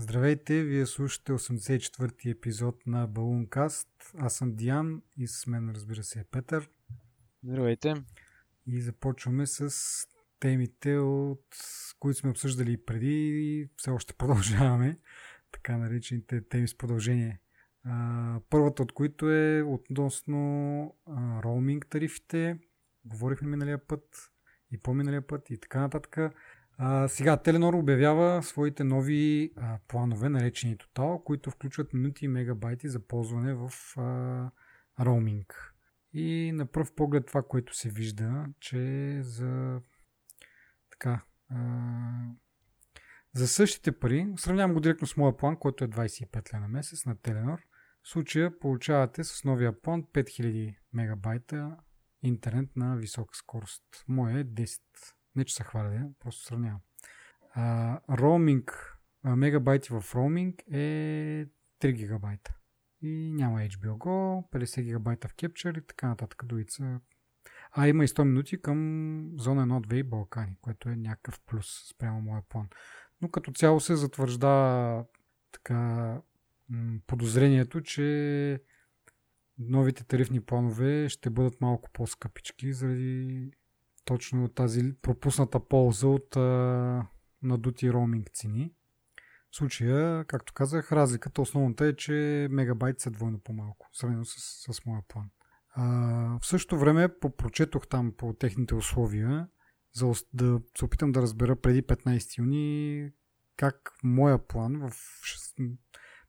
Здравейте, вие слушате 84-ти епизод на Балункаст. Аз съм Диан и с мен разбира се е Петър. Здравейте. И започваме с темите, от които сме обсъждали и преди и все още продължаваме. Така наречените теми с продължение. А, първата от които е относно а, роуминг тарифите. Говорихме миналия път и по-миналия път и така нататък. А, сега Теленор обявява своите нови а, планове, наречени Total, които включват минути и мегабайти за ползване в а, роуминг. И на пръв поглед това, което се вижда, че за така а, за същите пари, сравнявам го директно с моя план, който е 25 лена месец на Теленор. В случая получавате с новия план 5000 мегабайта интернет на висока скорост. Моя е 10 не, че се хваля, просто сравнявам. А, роуминг, а, мегабайти в роуминг е 3 гигабайта. И няма HBO Go, 50 гигабайта в Capture и така нататък. Другица. А има и 100 минути към зона 1-2 и Балкани, което е някакъв плюс спрямо моя план. Но като цяло се затвържда така подозрението, че новите тарифни планове ще бъдат малко по-скъпички заради точно тази пропусната полза от а, надути роуминг цени. В случая, както казах, разликата основната е, че мегабайт са двойно по-малко, сравнено с, с моя план. А, в същото време попрочетох там по техните условия, за да се опитам да разбера преди 15 юни как моя план в,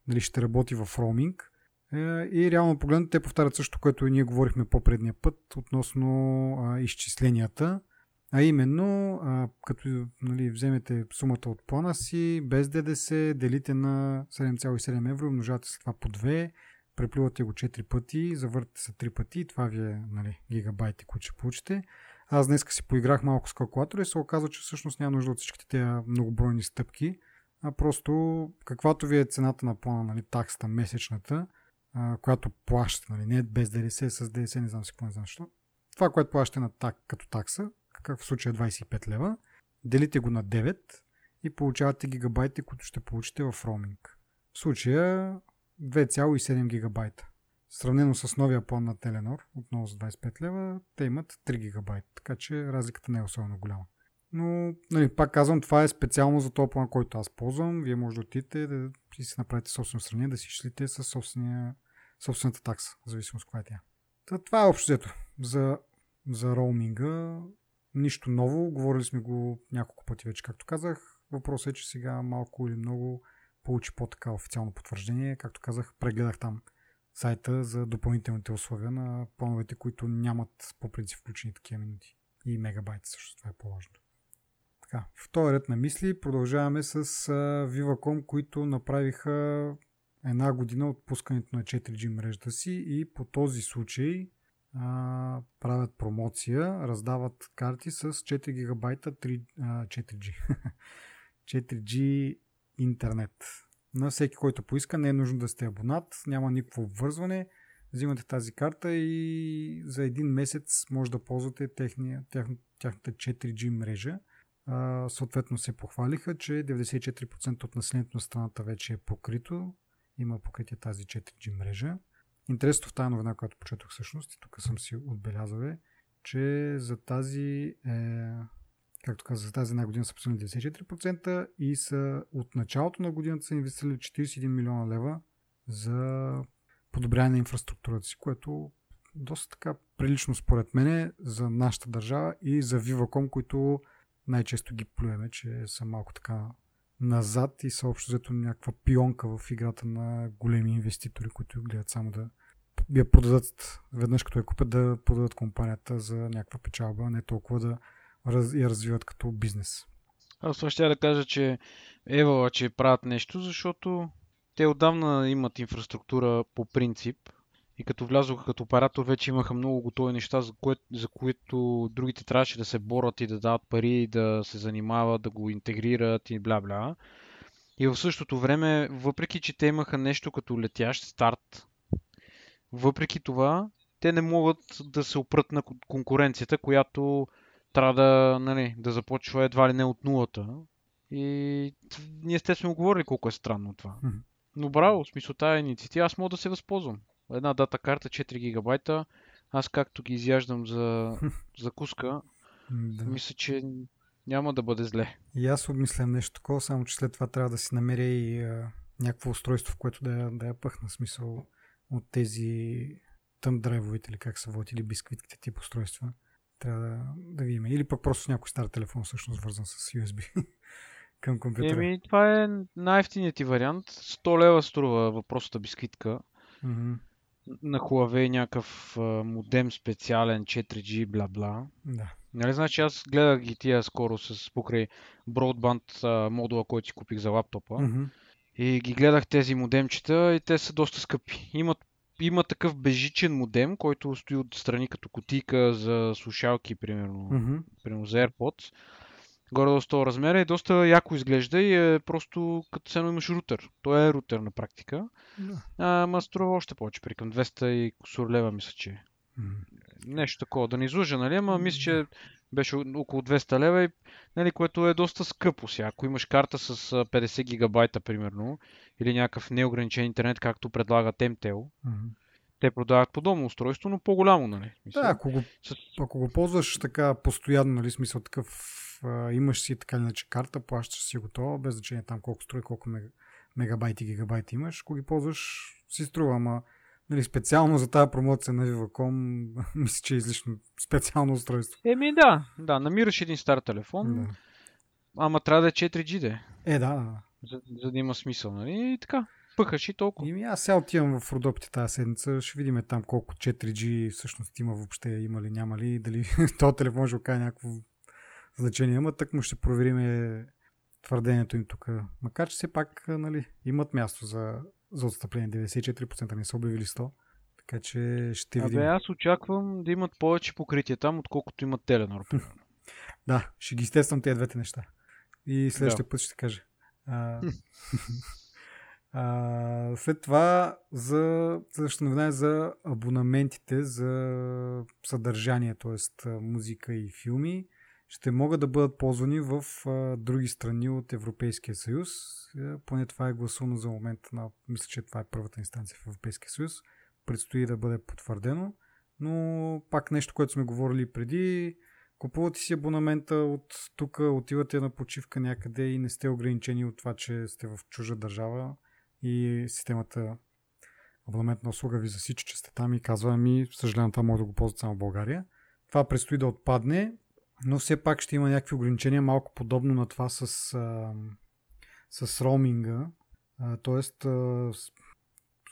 нали, ще работи в роуминг и реално погледнато те повтарят също, което ние говорихме по-предния път относно а, изчисленията. А именно, а, като нали, вземете сумата от плана си, без ДДС, делите на 7,7 евро, умножавате се това по 2, преплювате го 4 пъти, завъртате се 3 пъти, това ви е нали, гигабайти, които ще получите. Аз днес си поиграх малко с калкулатора и се оказа, че всъщност няма нужда от всичките тези многобройни стъпки, а просто каквато ви е цената на плана, нали, таксата месечната, а, която плаща, нали, не без ДДС, с ДДС, не знам си какво, не знам защо. Това, което плащате на так, като такса, в случай е 25 лева, делите го на 9 и получавате гигабайти, които ще получите в роуминг. В случая 2,7 гигабайта. Сравнено с новия план на Теленор, отново с 25 лева, те имат 3 гигабайта, така че разликата не е особено голяма. Но, нали, пак казвам, това е специално за този който аз ползвам. Вие може да отидете да си направите собствено сравнение, да си шлите със собствения, собствената такса, в зависимост коя е тя. Та, това е общо взето за, за роуминга. Нищо ново, говорили сме го няколко пъти вече, както казах. Въпросът е, че сега малко или много получи по-така официално потвърждение. Както казах, прегледах там сайта за допълнителните условия на плановете, които нямат по принцип включени такива минути. И мегабайти също, това е по-важно. Така, в този ред на мисли продължаваме с Viva.com, които направиха една година от пускането на 4G мрежата си и по този случай а, правят промоция, раздават карти с 4 гигабайта 3, а, 4G. 4G интернет. На всеки, който поиска, не е нужно да сте абонат, няма никакво обвързване. Взимате тази карта и за един месец може да ползвате техния, тях, тяхната 4G мрежа. А, съответно се похвалиха, че 94% от населението на страната вече е покрито. Има покритие тази 4G мрежа. Интересното в тази новина, която почетох всъщност, и тук съм си отбелязал е, че за тази, е, както казах, за тази една година са посъдни 94% и са от началото на годината са инвестирали 41 милиона лева за подобряване на инфраструктурата си, което доста така прилично според мен за нашата държава и за Viva.com, които най-често ги плюеме, че са малко така назад и са общо взето някаква пионка в играта на големи инвеститори, които гледат само да я продадат веднъж като я купят, да продадат компанията за някаква печалба, не толкова да я развиват като бизнес. Аз това ще да кажа, че Евала, че правят нещо, защото те отдавна имат инфраструктура по принцип и като влязоха като оператор, вече имаха много готови неща, за, кое, за които другите трябваше да се борят и да дават пари, да се занимават, да го интегрират и бла-бла. И в същото време, въпреки че те имаха нещо като летящ старт, въпреки това, те не могат да се опрат на конкуренцията, която трябва да, нали, да започва едва ли не от нулата. И ние сте сме говорили колко е странно това. Но браво, в смисъл тази инициатива, аз мога да се възползвам. Една дата карта, 4 гигабайта, аз както ги изяждам за закуска, Да. мисля, че няма да бъде зле. И аз обмислям нещо такова, само че след това трябва да си намеря и а, някакво устройство, в което да, я- да я пъхна. Смисъл от тези тъм драйвовете или как се водят, или бисквитките тип устройства. Трябва да, да видим. Или пък просто някой стар телефон, всъщност вързан с USB към компютъра. Еми, това е най-ефтиният ти вариант. 100 лева струва въпросната бисквитка. Мгм. На Huawei някакъв модем специален 4G, бла-бла. Да. Нали, значи аз гледах ги тия скоро с покрай Broadband а, модула, който си купих за лаптопа. Мгм. И ги гледах тези модемчета и те са доста скъпи. Имат, има такъв бежичен модем, който стои отстрани като кутийка за слушалки, примерно, Мгм. примерно за AirPods. Горе до 100 размера и доста яко изглежда и е просто като се имаш рутер. Той е рутер на практика. Да. Ама струва още повече, при към 200 и кусур лева, мисля, че. е. Нещо такова, да не излъжа, нали? Ама мисля, че беше около 200 лева, и, нали, което е доста скъпо сега. Ако имаш карта с а, 50 гигабайта, примерно, или някакъв неограничен интернет, както предлагат MTEL, Мгм. те продават подобно устройство, но по-голямо, нали? Мисля, Да, ако го, с... ако го ползваш така постоянно, нали, смисъл такъв, а, имаш си така иначе карта, плащаш си готова, без значение там колко струва, колко мега, мегабайти, гигабайти имаш, ако ги ползваш, си струва, ама нали, специално за тази промоция на Viva.com, мисля, че е излишно специално устройство. Еми да, да, намираш един стар телефон, Да. ама трябва да е 4G, де, Е, да, да, да. за, за да има смисъл, нали? И така, пъхаш и толкова. И аз сега отивам в Родопите тази седмица, ще видим там колко 4G всъщност има въобще, има ли, няма ли, дали този телефон ще окаже някакво значение, ама тък му ще проверим твърдението им тук. Макар, че все пак нали, имат място за, за отстъпление. 94% не са обявили 100. Така че ще видим. Абе, аз очаквам да имат повече покритие там, отколкото имат Теленор. Да, ще ги изтествам тези двете неща. И следващия Да. път ще кажа. А, а, след това за следващата новина е за абонаментите за съдържание, т.е. музика и филми. Ще могат да бъдат ползвани в други страни от Европейския съюз. Е, Поне това е гласувано за момента на... Мисля, че това е първата инстанция в Европейския съюз. Предстои да бъде потвърдено. Но пак нещо, което сме говорили преди, Купувате си абонамента от тук, отивате на почивка някъде и не сте ограничени от това, че сте в чужа държава и системата абонаментна услуга ви засича, че сте там и казва ми, съжалявам, това може да го ползват само в България. Това предстои да отпадне, но все пак ще има някакви ограничения, малко подобно на това с, а, с роуминга. А, тоест, а,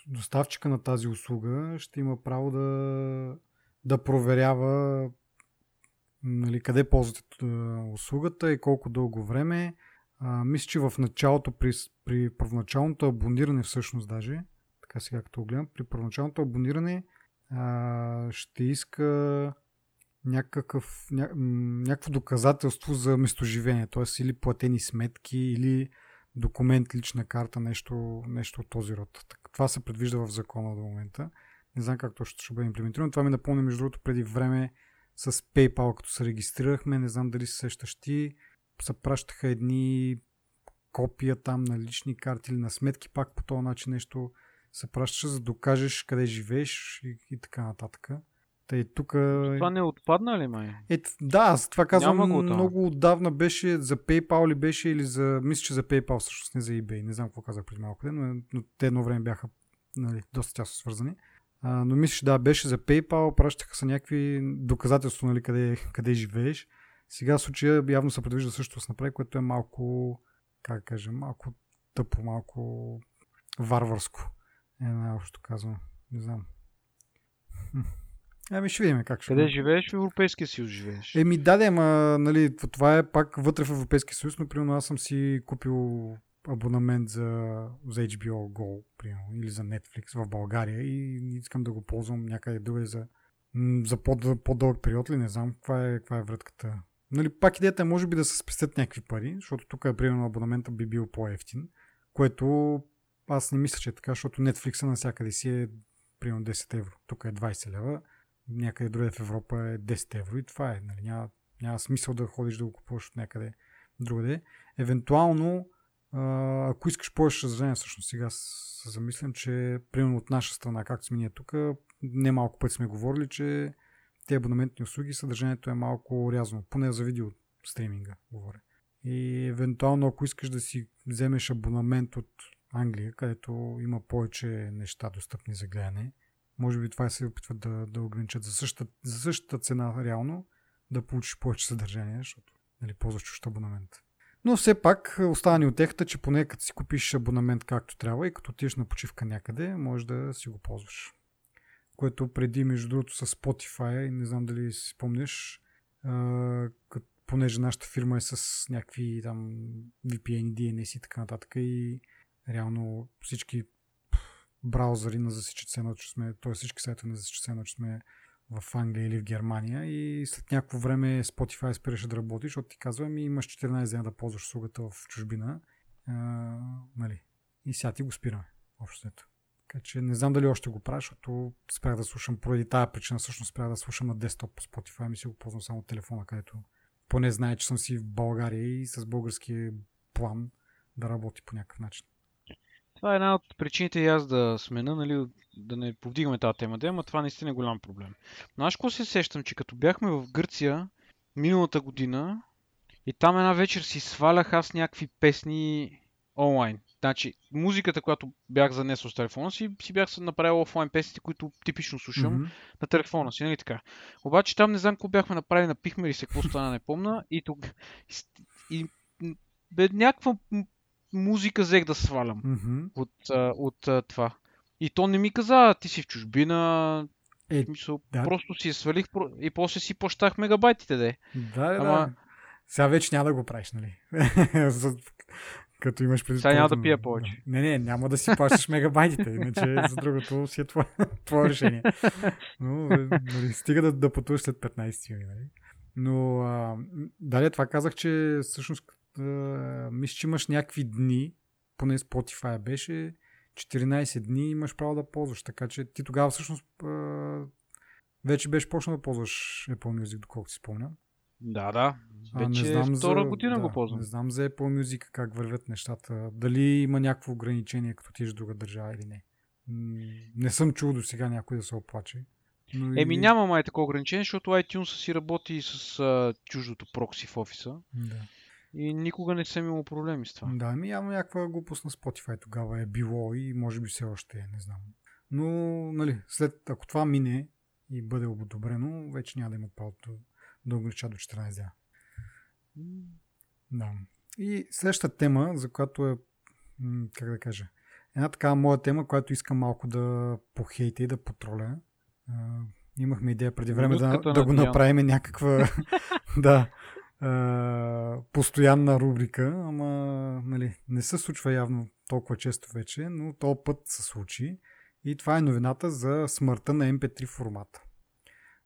доставчика на тази услуга ще има право да, да проверява нали, къде ползвате услугата и колко дълго време. А, мисля, че в началото, при, при първоначалното абониране всъщност даже, така сега като го гледам, при първоначалното абониране а, ще иска някакъв, ня, някакво доказателство за местоживение, т.е. или платени сметки, или документ, лична карта, нещо, нещо от този род. Това се предвижда в закона до момента. Не знам как точно ще бъде имплементирано. Това ми напомня, между другото, преди време с PayPal, като се регистрирахме, не знам дали се сещаш ти, се пращаха едни копия там на лични карти или на сметки, пак по този начин нещо се пращаше, за да докажеш къде живееш и, и така нататък. Тъй тук... Това не отпадна ли, май? Е, да, аз това казвам, Няма го там. много отдавна беше, за PayPal ли беше или за, мисля, че за PayPal всъщност, не за eBay, не знам какво казах преди малко, но, но те едно време бяха нали, доста тясно свързани. А, но мисля, че да, беше за PayPal, пращаха са някакви доказателства, нали, къде, къде живееш. Сега случая явно се предвижда също се направи, което е малко, как кажем, малко тъпо, малко варварско. Е, най-общо казвам. Не знам. Ами ще видим как ще Къде живееш? В Европейския съюз живееш. Еми да, да, ама нали, това е пак вътре в Европейския съюз, но примерно аз съм си купил абонамент за, за HBO Go, примерно, или за Netflix в България и искам да го ползвам някъде другаде за, за по- по-дълъг период ли, не знам каква е, каква е вратката. Нали, пак идеята е може би да се спестят някакви пари, защото тук е примерно абонамента би бил по-ефтин, което аз не мисля, че е така, защото Netflix навсякъде си е примерно 10 евро. Тук е 20 лева, някъде другаде в Европа е 10 евро и това е. Нали, няма, няма смисъл да ходиш да го купуваш от някъде другаде. Евентуално, ако искаш повече съдържание, всъщност сега се замислям, че примерно от наша страна, както сме ние тук, немалко пъти сме говорили, че те абонаментни услуги, съдържанието е малко рязано, поне за видео стриминга говоря. И евентуално, ако искаш да си вземеш абонамент от Англия, където има повече неща достъпни за гледане, може би това се опитват да, да ограничат за същата, за същата цена реално, да получиш повече съдържание, защото нали, ползваш чущ абонамент. Но все пак остава ни от техта, че поне като си купиш абонамент както трябва и като отидеш на почивка някъде, може да си го ползваш. Което преди, между другото, с Spotify, не знам дали си спомняш, понеже нашата фирма е с някакви там VPN, DNS и така нататък и реално всички браузъри на засичат се че сме, т.е. всички сайтове на засичат се че сме в Англия или в Германия и след някакво време Spotify спираше да работи, защото ти казва, ми имаш 14 дена да ползваш услугата в чужбина. А, нали. И сега ти го спираме. Общото. Така че не знам дали още го правя, защото спрях да слушам, поради тази причина всъщност спрях да слушам на десктоп Spotify, ми си го ползвам само телефона, където поне знае, че съм си в България и с български план да работи по някакъв начин. Това е една от причините и аз да смена, нали, да не повдигаме тази тема, да, това наистина е голям проблем. Но аз какво се сещам, че като бяхме в Гърция миналата година и там една вечер си свалях аз някакви песни онлайн. Значи, музиката, която бях занесъл с телефона си, си бях направил офлайн песните, които типично слушам mm-hmm. на телефона си, нали така. Обаче там не знам какво бяхме направили, напихме ли се, какво стана, не помна. И тук. И, и бе, някаква музика взех да свалям mm-hmm. от, от, от това. И то не ми каза, ти си в чужбина, е, мисъл, да. просто си свалих и после си плащах мегабайтите, де. Да, да, Ама... да. Сега вече няма да го правиш, нали? Като имаш преди. Сега няма да пия повече. Не, не, няма да си плащаш мегабайтите, иначе за другото си е твое, твое решение. Но, нали, стига да, да пътуваш след 15 юни, нали? Но, а, дали това казах, че всъщност а, мисля, че имаш някакви дни, поне Spotify беше, 14 дни имаш право да ползваш, така че ти тогава всъщност а, вече беше почнал да ползваш Apple Music, доколкото си спомням. Да, да. Вече не знам втора за, година да, го ползвам. Не знам за Apple Music как вървят нещата. Дали има някакво ограничение, като тиш друга държава или не. Не съм чул до сега някой да се оплаче. Но Еми и... няма май такова ограничение, защото iTunes си работи с а, чуждото прокси в офиса. Да. И никога не съм имал проблеми с това. Да, ми явно някаква глупост на Spotify тогава е било и може би все още е, не знам. Но, нали, след, ако това мине и бъде одобрено, вече няма да имат правото да огранича до 14 дена. Да. И следващата тема, за която е, как да кажа, една такава моя тема, която искам малко да похейте и да потроля. имахме идея преди време да, да го направим някаква да, постоянна рубрика, ама нали, не се случва явно толкова често вече, но този път се случи. И това е новината за смъртта на MP3 формата.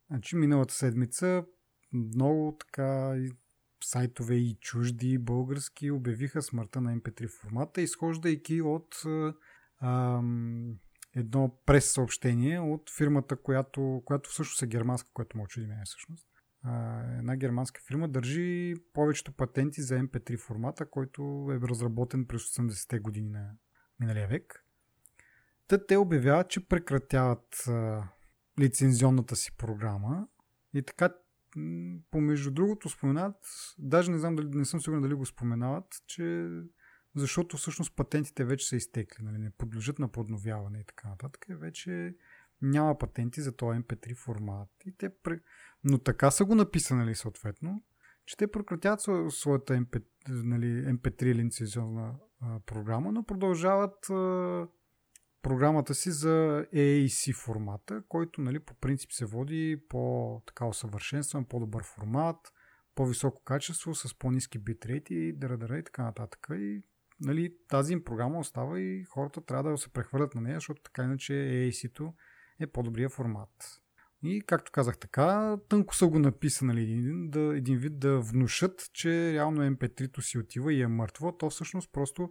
Значи миналата седмица много така сайтове и чужди, и български обявиха смъртта на MP3 формата, изхождайки от а, едно прес-съобщение от фирмата, която, която всъщност е германска, което му очуди мен всъщност. Една германска фирма държи повечето патенти за MP3 формата, който е разработен през 80-те години на миналия век. Та те обявяват, че прекратяват а, лицензионната си програма и така помежду другото споменават, даже не знам дали, не съм сигурен дали го споменават, че защото всъщност патентите вече са изтекли, нали, не подлежат на подновяване и така нататък. Вече няма патенти за този MP3 формат. И те, но така са го написали съответно, че те прекратяват своята MP, нали, MP3 лицензионна програма, но продължават а, програмата си за AAC формата, който нали, по принцип се води по така усъвършенстван, по-добър формат, по-високо качество, с по-низки битрейти, дара и така нататък. И нали, тази им програма остава и хората трябва да се прехвърлят на нея, защото така иначе AAC-то е по-добрия формат. И както казах така, тънко са го написали един, да, един вид да внушат, че реално MP3-то си отива и е мъртво. То всъщност просто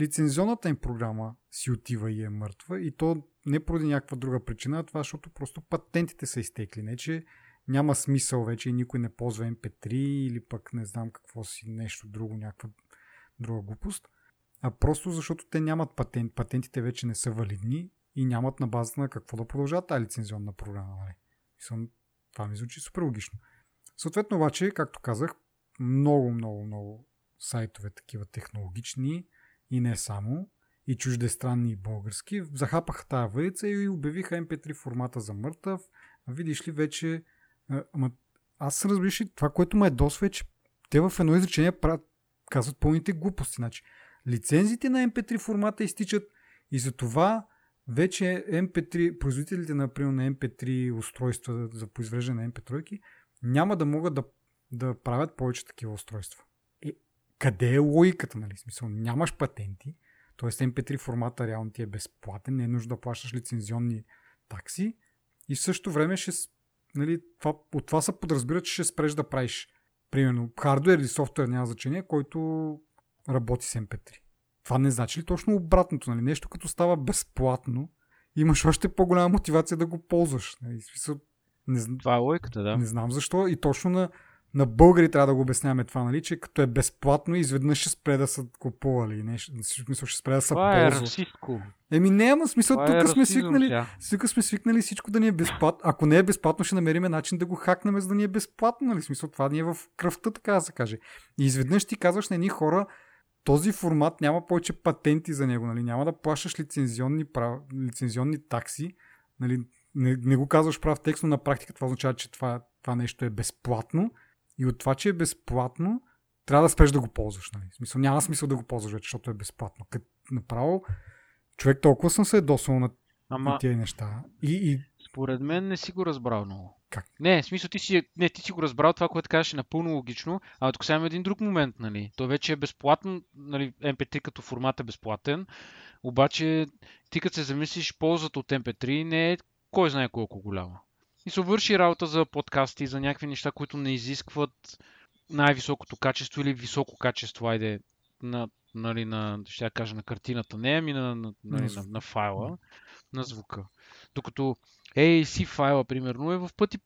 лицензионната им програма си отива и е мъртва и то не поради някаква друга причина, а това защото просто патентите са изтекли. Не, че няма смисъл вече и никой не ползва MP3 или пък не знам какво си, нещо друго, някаква друга глупост. А просто защото те нямат патент. Патентите вече не са валидни и нямат на базата на какво да продължат тази лицензионна програма. Нали? Това ми звучи супер логично. Съответно обаче, както казах, много, много, много сайтове такива технологични и не само, и чуждестранни и български, захапаха тази въдица и обявиха MP3 формата за мъртъв. Видиш ли вече... Ама, аз съм разбираш това, което ме е досва е, че те в едно изречение правят, казват пълните глупости. Значи, лицензите на MP3 формата изтичат и за това вече MP3, производителите например, на MP3 устройства за произвеждане на MP3 няма да могат да, да правят повече такива устройства. Е, къде е логиката, нали? Смисъл, нямаш патенти, т.е. MP3 формата реално ти е безплатен, не е нужда да плащаш лицензионни такси и в същото време ще, нали, това, от това се подразбира, че ще спреш да правиш примерно хардвер или софтуер, няма значение, който работи с MP3. Това не значи ли точно обратното? Нали? Нещо като става безплатно, имаш още по-голяма мотивация да го ползваш. Нали? Смисъл, не, това е логиката, да. Не знам защо. И точно на, на българи трябва да го обясняваме това, нали, че като е безплатно, изведнъж ще спре да са купували. Нещо, смисъл, ще спре да са Това е расистко. Еми не, ама смисъл, това тук е сме свикнали, тук сме свикнали всичко да ни е безплатно. Ако не е безплатно, ще намерим начин да го хакнем, за да ни е безплатно, нали? Смисъл, това ни е в кръвта, така да се каже. И изведнъж ти казваш на едни хора, този формат няма повече патенти за него, нали? Няма да плащаш лицензионни, прав... лицензионни такси, нали? Не, не го казваш прав текст, но на практика това означава, че това, това нещо е безплатно и от това, че е безплатно, трябва да спреш да го ползваш. Нали? В смисъл, няма смисъл да го ползваш вече, защото е безплатно. Като направо, човек толкова съм се едосвал на Ама... тези неща. И, и... Според мен не си го разбрал много. Как? Не, в смисъл ти си, не, ти си го разбрал това, което казваш е напълно логично, а тук сега има един друг момент, нали. То вече е безплатно, нали, MP3 като формат е безплатен, обаче ти като се замислиш, ползата от MP3 не е кой знае колко голяма. И се върши работа за подкасти, за някакви неща, които не изискват най-високото качество или високо качество, айде, на, нали, на, ще я кажа, на картината, не, ами на, на, нали, на, на файла, на звука. Докато AAC файла, примерно, е в пъти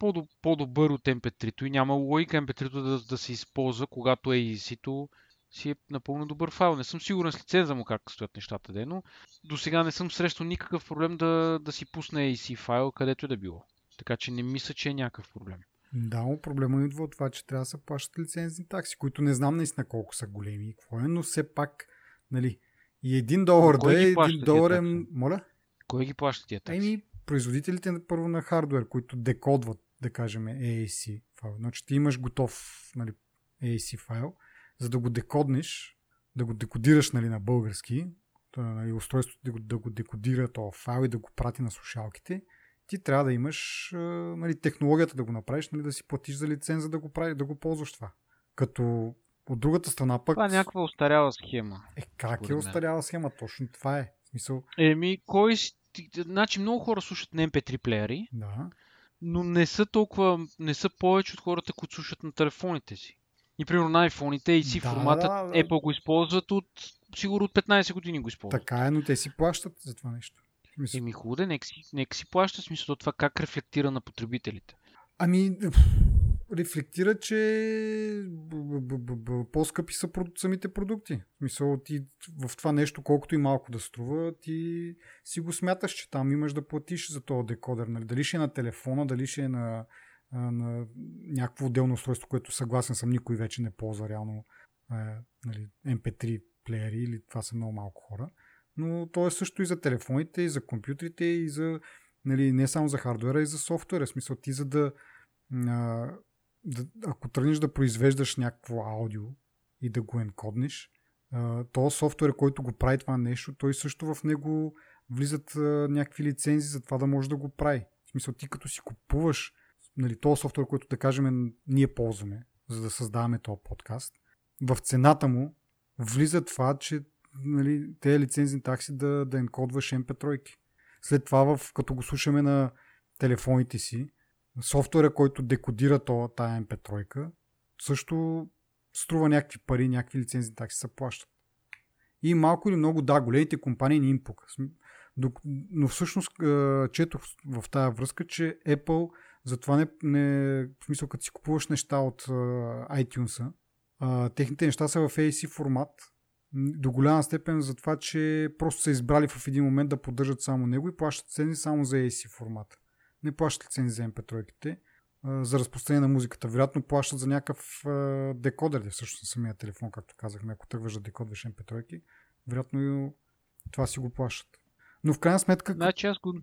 по-добър от MP3 и няма логика MP3 да, да се използва, когато AAC-то си е напълно добър файл. Не съм сигурен с лиценза му как стоят нещата, де, но до сега не съм срещал никакъв проблем да, да си пусне AAC файл, където и да било. Така че не мисля, че е някакъв проблем. Да, но проблема идва от това, че трябва да се плащат лицензни такси, които не знам наистина колко са големи и какво е, но все пак, нали, и един долар да е, един долар е... Моля? Кой ги плаща тия такси? Еми, производителите първо на хардвер, които декодват, да кажем, AAC файл. Значи ти имаш готов нали, AAC файл, за да го декоднеш, да го декодираш нали, на български, нали, устройството да го, да го декодира този файл и да го прати на слушалките, ти трябва да имаш нали, технологията да го направиш, нали, да си платиш за лиценза да го, прави, да го ползваш това. Като от другата страна пък... Това е някаква устаряла схема. Е, как е устаряла схема? Точно това е. Смисъл... Еми, кой... Значи много хора слушат на MP3 плеери, да. но не са толкова, не са повече от хората, които слушат на телефоните си. И примерно на iPhone-ите и си да, формата да, да. Apple го използват от сигурно от 15 години го използват. Така е, но те си плащат за това нещо. Мисля... Еми хубаво, нека си, нека си плаща смисъл това как рефлектира на потребителите. Ами, рефлектира, че по-скъпи са самите продукти. В смисъл, ти в това нещо, колкото и малко да струва, ти си го смяташ, че там имаш да платиш за този декодер. Нали? Дали ще е на телефона, дали ще е на, на някакво отделно устройство, което съгласен съм, никой вече не ползва реално нали, MP3 плеери или това са много малко хора но то е също и за телефоните, и за компютрите, и за нали, не само за хардвера, и за софтуера. В смисъл ти за да, да ако тръгнеш да произвеждаш някакво аудио и да го енкоднеш, то софтуер, който го прави това нещо, той също в него влизат някакви лицензии за това да може да го прави. В смисъл ти като си купуваш нали, този софтуер, който да кажем ние ползваме, за да създаваме този подкаст, в цената му влиза това, че нали, тези лицензни такси да, да енкодваш MP3. След това, в, като го слушаме на телефоните си, софтуера, който декодира то, тая MP3, също струва някакви пари, някакви лицензни такси се плащат. И малко или много, да, големите компании не им пука. Но всъщност четох в тази връзка, че Apple Затова не, не в смисъл, като си купуваш неща от iTunes, техните неща са в AAC формат, до голяма степен за това, че просто са избрали в един момент да поддържат само него и плащат цени само за AC формат. Не плащат цени за MP3-ките, за разпространение на музиката. Вероятно плащат за някакъв декодер, всъщност на самия телефон, както казахме, ако тръгваш да декодваш MP3, вероятно и това си го плащат. Но в крайна сметка... Значи аз го...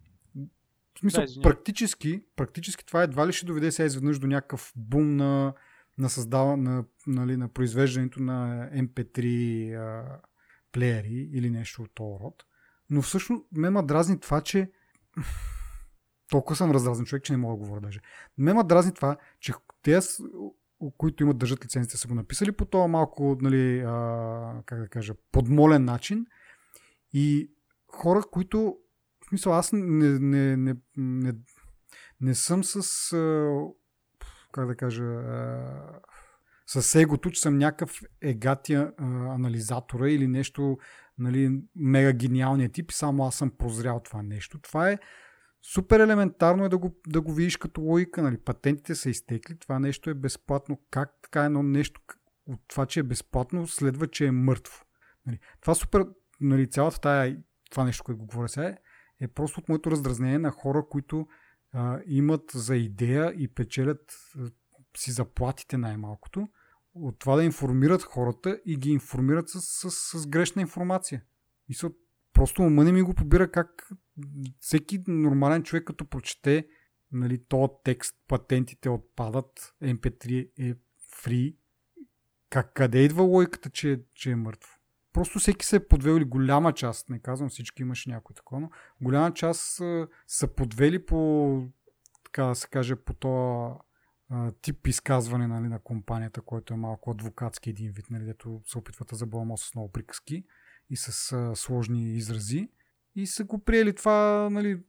В смисъл, да, практически, практически това едва ли ще доведе сега изведнъж до някакъв бум на на, създава, на, нали, на произвеждането на MP3 а, плеери или нещо от този род. Но всъщност ме ма дразни това, че толкова съм раздразен човек, че не мога да говоря даже. Ме ма дразни това, че те, които имат държат лицензите, са го написали по това малко, нали, а, как да кажа, подмолен начин и хора, които в смисъл аз не, не, не, не, не съм с как да кажа, с егото, че съм някакъв егатия анализатора или нещо нали, мега гениалния тип и само аз съм прозрял това нещо. Това е супер елементарно е да го, да го видиш като логика. Нали. Патентите са изтекли, това нещо е безплатно. Как така едно нещо от това, че е безплатно, следва, че е мъртво. Нали. Това супер, нали, цялата тая, това нещо, което го говоря сега, е, просто от моето раздразнение на хора, които а, имат за идея и печелят а, си заплатите най-малкото от това да информират хората и ги информират с, с, с грешна информация. Мисля, просто ума не ми го побира как всеки нормален човек като прочете нали, този текст, патентите отпадат, MP3 е фри, как, къде идва логиката, че, че е мъртво? Просто всеки се е подвел или голяма част, не казвам всички, имаше някой такова, но голяма част а, са подвели по, така да се каже, по този тип изказване нали, на компанията, който е малко адвокатски един вид, нали, дето се опитват да забавяма с много приказки и с а, сложни изрази. И са го приели това нали,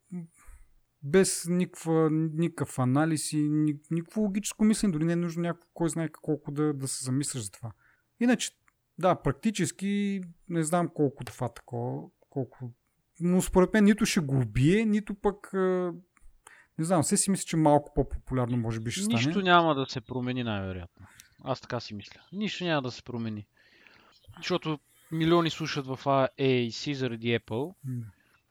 без никаква, никакъв анализ и никакво логическо мислене. Дори не е нужно някой, кой знае колко да, да се замисляш за това. Иначе да, практически не знам колко това такова, колко... Но според мен нито ще го убие, нито пък не знам, все си мисля, че малко по-популярно може би ще стане. Нищо няма да се промени най-вероятно. Аз така си мисля. Нищо няма да се промени. Защото милиони слушат в AAC заради Apple. Mm.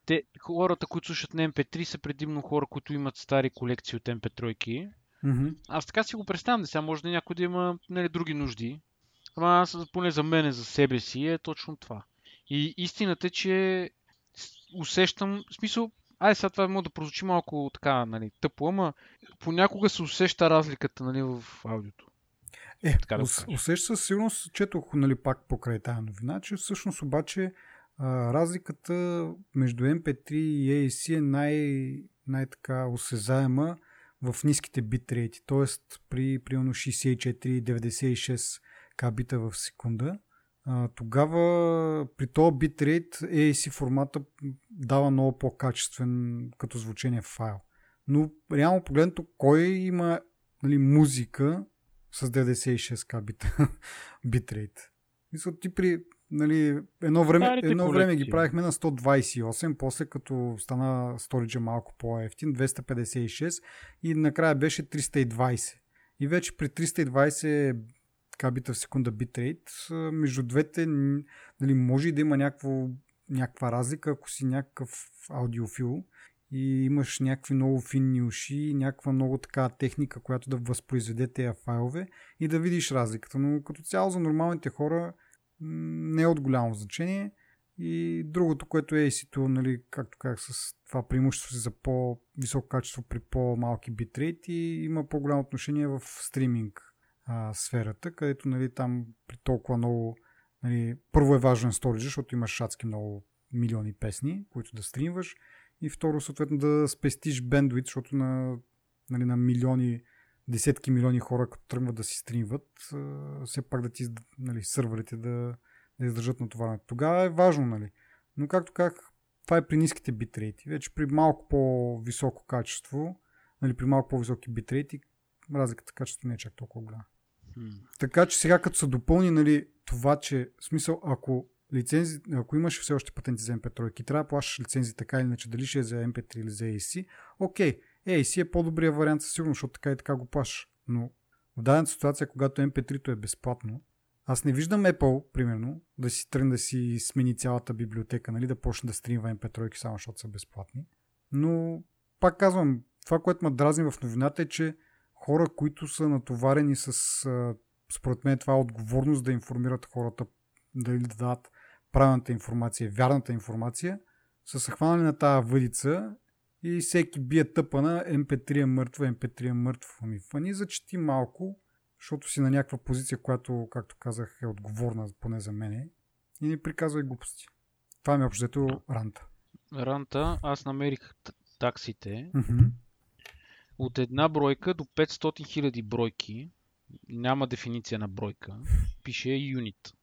Те, хората, които слушат на MP3 са предимно хора, които имат стари колекции от MP3. Mm-hmm. Аз така си го представям, да сега може да някой да има нали, други нужди. Ама аз, поне за мене, за себе си е точно това. И истината е, че усещам, в смисъл, Ай, сега това може да прозвучи малко така, нали, тъпо, ама понякога се усеща разликата, нали, в аудиото. Е, така да ус, усеща със сигурност, четох, нали, пак покрай тази новина, че всъщност обаче разликата между MP3 и AAC е най, най-така осезаема в ниските битрейти, т.е. при примерно 64-96 кабита в секунда. А, тогава при този битрейт AAC формата дава много по-качествен като звучение файл. Но реално погледнато, кой има нали, музика с 96 бита битрейт? Мисля, ти при нали, едно време, едно време ги правихме на 128, после като стана сториджа малко по-ефтин, 256 и накрая беше 320. И вече при 320 бита в секунда битрейт, между двете нали, може и да има някакво, някаква разлика, ако си някакъв аудиофил и имаш някакви много финни уши, някаква много така техника, която да възпроизведе тези файлове и да видиш разликата. Но като цяло за нормалните хора не е от голямо значение. И другото, което е ac нали, както казах, с това преимущество си за по-високо качество при по-малки битрейти, има по-голямо отношение в стриминг а, сферата, където нали, там при толкова много нали, първо е важен сторидж, защото имаш шатски много милиони песни, които да стримваш и второ съответно да спестиш бендвит, защото на, нали, на милиони десетки милиони хора, като тръгват да си стримват, все пак да ти нали, сървърите да, да издържат на това. Тогава е важно, нали. Но както как, това е при ниските битрейти. Вече при малко по-високо качество, нали, при малко по-високи битрейти, разликата качество не е чак толкова голяма. Така че сега като се допълни нали, това, че в смисъл, ако лицензи, ако имаш все още патенти за MP3 и трябва да плащаш лицензи така или иначе, дали ще е за MP3 или за AC, окей, Ей, си е по-добрия вариант със сигурност, защото така и така го плаш. Но в дадената ситуация, когато MP3-то е безплатно, аз не виждам Apple, примерно, да си тръгне да си смени цялата библиотека, нали, да почне да стримва MP3 само защото са безплатни. Но, пак казвам, това, което ме дразни в новината е, че хора, които са натоварени с, според мен, това е отговорност да информират хората, дали да дадат правилната информация, вярната информация, са се хванали на тази въдица и всеки бие тъпана, MP3 е мъртво, MP3 е мъртво. Ами фани зачети малко, защото си на някаква позиция, която, както казах, е отговорна поне за мене и не приказвай глупости. Това ми е общото ранта. Ранта, аз намерих таксите Mm-hmm. от една бройка до 500 000 бройки. Няма дефиниция на бройка. Пише юнит.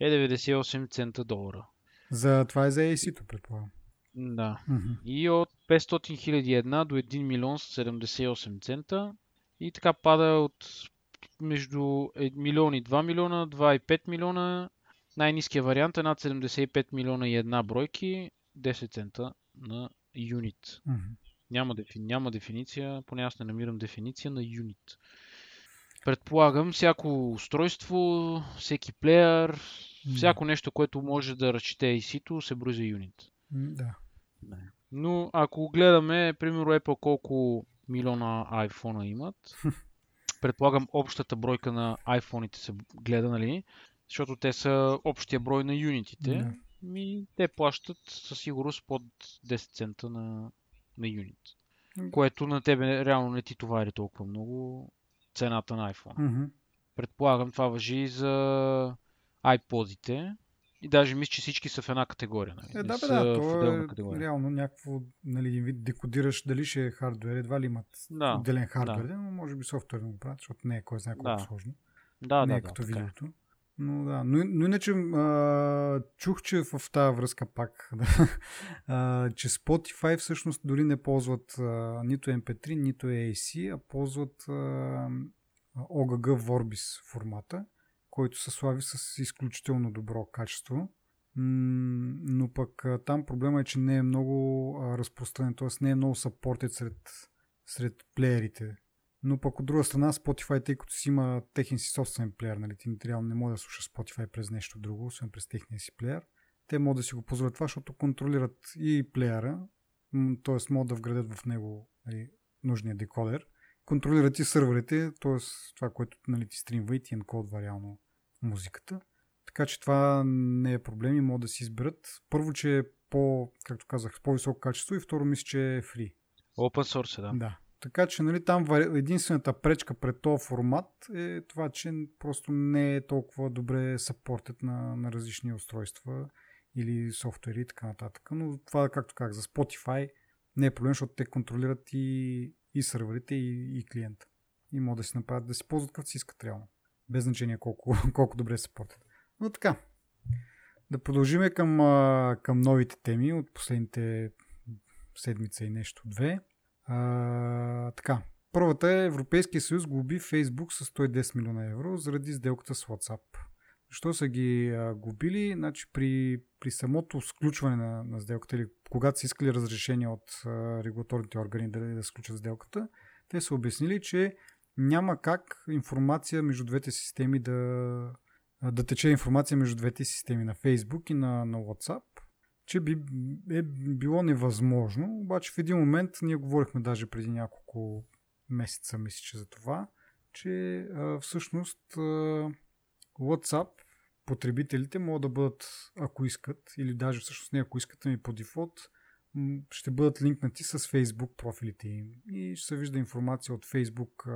Е 98 цента долара. За, това е за AC-то, предполагам. Да. Mm-hmm. И от 500 000 една до 1 милион 78 цента. И така пада от между 1 милион и 2 милиона, 2 и 5 милиона. Най-низкият вариант е над 75 милиона и една бройки, 10 цента на юнит. Mm-hmm. Няма, дефи... няма дефиниция, поне аз не намирам дефиниция на юнит. Предполагам, всяко устройство, всеки плеер, всяко нещо, което може да разчете AC-то, се брои за юнит. Да. Но ако гледаме, примерно Apple колко милиона iPhone имат, предполагам общата бройка на iPhone-ите се гледа, нали? Защото те са общия брой на юнитите. Да. Ми, те плащат със сигурност под 10 цента на, на юнит. Което на тебе реално не ти товари толкова много цената на iPhone. Mm-hmm. Предполагам това въжи и за iPod-ите. И даже мисля, че всички са в една категория. Нали? Е, да, бе, да, то е категория. реално някакво, нали, един вид декодираш дали ще е хардвер, едва ли имат Да, отделен хардвер, но може би софтуерно го правят, защото не е кой знае колко Да. сложно. да, не да, е да, като така е. видеото. Но да, но, но иначе а, чух, че в тази връзка пак, да, а, че Spotify всъщност дори не ползват а, нито MP3, нито AAC, а ползват а, OGG Vorbis формата, който се слави с изключително добро качество. Но пък там проблема е, че не е много разпространен, т.е. не е много съпортен сред, сред плеерите. Но пък от друга страна Spotify, тъй като си има техен си собствен плеер, нали, ти реално не може да слушаш Spotify през нещо друго, освен през техния си плеер, те могат да си го позволят това, защото контролират и плеера, т.е. могат да вградят в него нали, нужния декодер, контролират и сървърите, т.е. това, което нали, ти стримва и ти енкодва реално музиката. Така че това не е проблем и могат да си изберат. Първо, че е по, както казах, с по-високо качество и второ, мисля, че е free. Open source, е, да. Да. Така че нали, там единствената пречка пред този формат е това, че просто не е толкова добре съпортът на, на различни устройства или софтуери и така нататък. Но това, както казах, за Spotify не е проблем, защото те контролират и, и сървърите, и, и клиента. И могат да си направят, да си ползват както си искат реално. Без значение колко, колко добре се съпортят. Но така. Да продължиме към, към новите теми от последните седмица и нещо две. А, така. Първата е Европейския съюз глоби Facebook с 110 милиона евро заради сделката с WhatsApp. Защо са ги а, глобили? Значи при, при самото сключване на, на сделката или когато са искали разрешение от а, регулаторните органи дали да сключат сделката, те са обяснили, че няма как информация между двете системи да, да тече информация между двете системи на Facebook и на, на WhatsApp, че би е било невъзможно. Обаче в един момент ние говорихме даже преди няколко месеца, мисля, че за това, че а, всъщност а, WhatsApp потребителите могат да бъдат, ако искат, или даже всъщност не ако искат, ами по дефолт, ще бъдат линкнати с Facebook профилите им. И ще се вижда информация от Facebook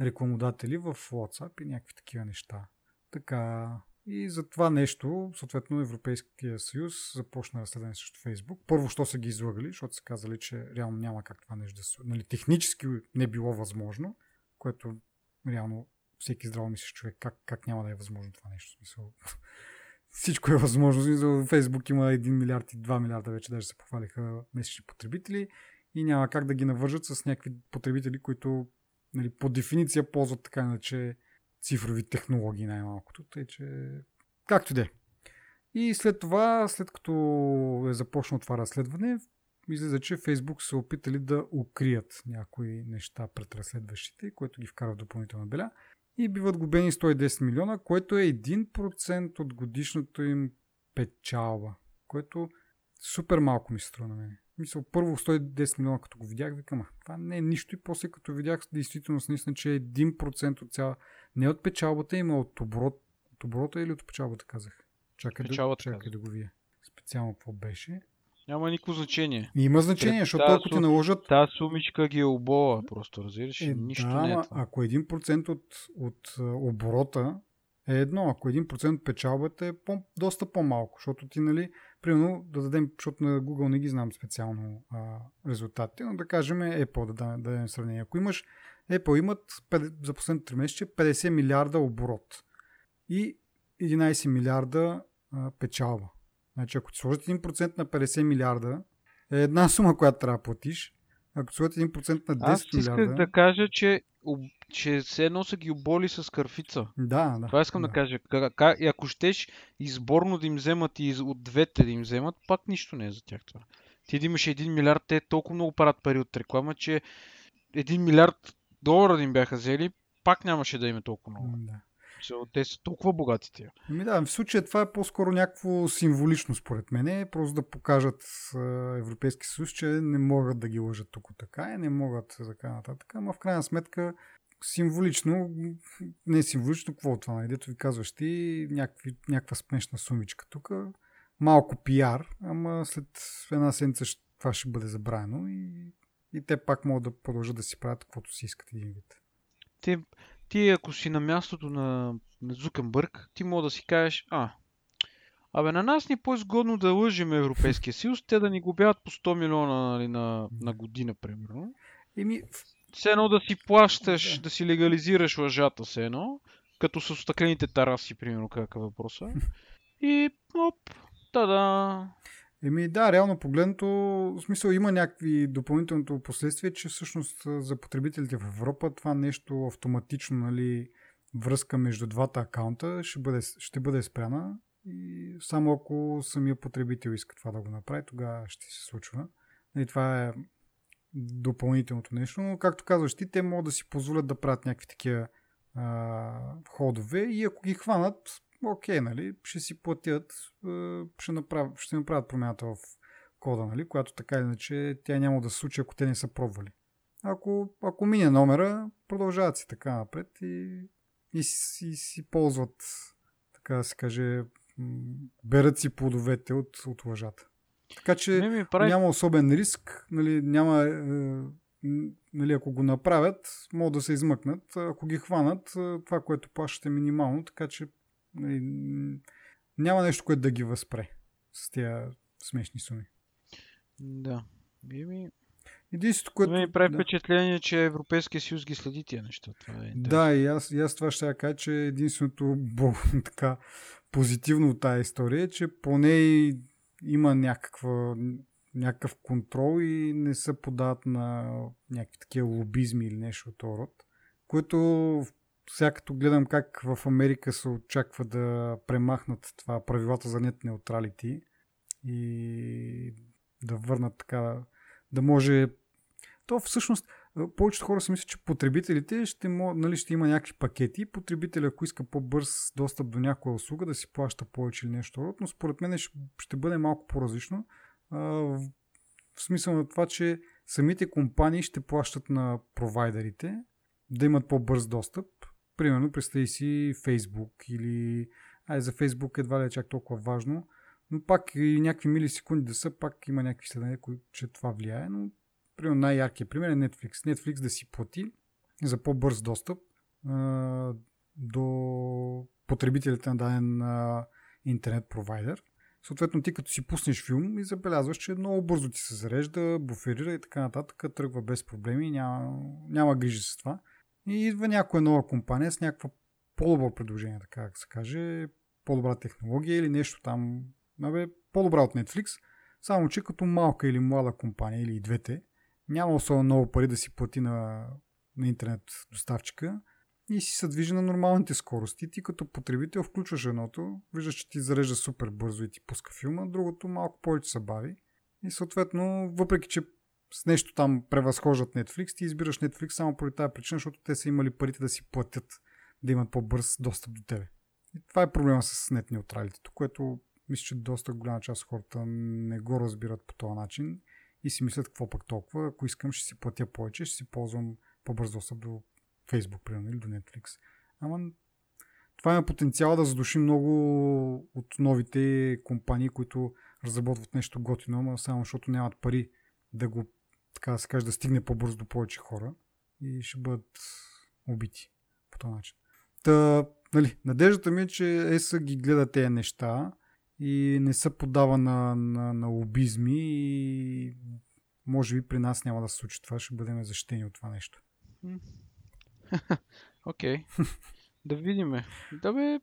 рекламодатели в WhatsApp и някакви такива неща. Така. И за това нещо, съответно, Европейския съюз започна разследване срещу Фейсбук. Първо, що са ги излагали, защото са казали, че реално няма как това нещо да се... Нали, технически не било възможно, което реално всеки здраво мислиш човек, как, как няма да е възможно това нещо. Смисъл, всичко е възможно. Смисъл, Фейсбук има 1 милиард и 2 милиарда вече даже се похвалиха месечни потребители и няма как да ги навържат с някакви потребители, които нали, по дефиниция ползват така иначе цифрови технологии най-малкото. Тъй, че както и да е. И след това, след като е започнало това разследване, излиза, че Facebook са опитали да укрият някои неща пред разследващите, което ги вкара в допълнителна беля и биват губени 110 милиона, което е 1% от годишното им печалба, което супер малко ми се струва на мен. Мисля, първо 110 милиона, като го видях, викам, това не е нищо и после като видях действително наистина, че е 1% от цяла, не от печалбата има от оборот, от оборота или от печалбата казах. Чакай, да, чакай да го вия. Специално какво беше. Няма никакво значение. Има значение, защото ако ти наложат... Та сумичка ги е обола, просто разбираш. Е, Нищо да, не е това. ако 1% от, от оборота е едно, ако 1% от печалбата е по, доста по-малко, защото ти, нали, примерно, да дадем, защото на Google не ги знам специално а, резултатите, но да кажем Apple, да да дадем сравнение. Ако имаш, Apple имат 5, за последните 3 месеца 50 милиарда оборот и 11 милиарда а, печалба. Значи, ако ти сложат 1% на 50 милиарда, е една сума, която трябва да платиш. Ако сложат 1% на 10 Аз милиарда... да кажа, че, че все едно са ги оболи с кърфица. Да, да. Това искам да, кажа. Ка- ка- и ако щеш изборно да им вземат и от двете да им вземат, пак нищо не е за тях това. Ти да имаш 1 милиард, те толкова много правят пари от реклама, че 1 милиард долара да им бяха взели, пак нямаше да им е толкова много. Да. Те са толкова богати тия. Ами да, в случая това е по-скоро някакво символично според мен, просто да покажат Европейски съюз, че не могат да ги лъжат тук така и не могат така нататък, ама в крайна сметка символично, не символично, какво от това, нали? дето ви казваш ти, някакви, някаква смешна сумичка тук, малко пиар, ама след една седмица това ще бъде забравено и, и те пак могат да продължат да си правят каквото си искат един вид. Ти, ти ако си на мястото на, на Зукенбърг, ти мога да си кажеш, а, абе на нас ни е по-изгодно да лъжим Европейския съюз, те да ни губяват по 100 милиона нали, на, на година, примерно. Еми, Все едно да си плащаш, Да. да си легализираш лъжата, все едно, като с стъклените тараси, примерно, какъв е въпроса. И, оп, та-да. Еми да, реално погледнато, в смисъл има някакви допълнителното последствие, че всъщност за потребителите в Европа това нещо автоматично, нали, връзка между двата акаунта ще бъде, ще бъде спряна и само ако самия потребител иска това да го направи, тогава ще се случва. И това е допълнителното нещо, но както казваш ти, те могат да си позволят да правят някакви такива а, ходове и ако ги хванат, окей, нали, ще си платят, ще, направят, ще направят промяната в кода, нали, която така или иначе тя няма да се случи, ако те не са пробвали. Ако, ако мине номера, продължават си така напред и, и, си, и си ползват, така да се каже, берат си плодовете от, от лъжата. Така че ми прави... няма особен риск, нали, няма, е, нали, ако го направят, могат да се измъкнат. Ако ги хванат, е, това, което плащат е минимално, така че няма нещо, което да ги възпре с тези смешни суми. Да. Еми, Единството, което... ми прави да. впечатление, че Европейския съюз ги следи тия неща. Това е. Да, и аз, и аз това ще кажа, че единственото бо, така, позитивно от тази история е, че поне има някаква, някакъв контрол и не се подават на някакви такива лобизми или нещо от род, което сега като гледам как в Америка се очаква да премахнат това правилата за нет неутралити и да върнат така, да може то всъщност повечето хора си мислят, че потребителите ще, нали, ще има някакви пакети. Потребителя, ако иска по-бърз достъп до някоя услуга, да си плаща повече или нещо но според мен ще, бъде малко по-различно. В смисъл на това, че самите компании ще плащат на провайдерите да имат по-бърз достъп. Примерно, представи си Facebook или... Ай, за Facebook едва ли е чак толкова важно, но пак и някакви милисекунди да са, пак има някакви следания, които че това влияе, но Примерно най-яркият пример е Netflix. Netflix да си плати за по-бърз достъп а, до потребителите на даден а, интернет провайдер. Съответно, ти като си пуснеш филм и забелязваш, че много бързо ти се зарежда, буферира и така нататък, тръгва без проблеми, няма, няма грижи с това. И идва някоя нова компания с някаква по-добро предложение, така да се каже, по-добра технология или нещо там, абе, по-добра от Netflix, само че като малка или млада компания или и двете, няма особено много пари да си плати на, на интернет доставчика и си се движи на нормалните скорости. Ти като потребител включваш едното, виждаш, че ти зарежда супер бързо и ти пуска филма, другото малко повече се бави. И съответно, въпреки че с нещо там превъзхождат Netflix, ти избираш Netflix само поради тази причина, защото те са имали парите да си платят да имат по-бърз достъп до тебе. И това е проблема с нет неутралитето, което мисля, че доста голяма част от хората не го разбират по този начин и си мислят какво пък толкова. Ако искам, ще си платя повече, ще си ползвам по-бърз достъп до Facebook, примерно, или до Netflix. Ама това има потенциал да задуши много от новите компании, които разработват нещо готино, но само защото нямат пари да го, така да се каже, да стигне по-бързо до повече хора и ще бъдат убити по този начин. Та, нали, надеждата ми е, че ЕСА ги гледа тези неща и не се подава на, на, на лобизми и може би при нас няма да се случи това, ще бъдем защитени от това нещо. Окей. Okay. да видим. Да бе...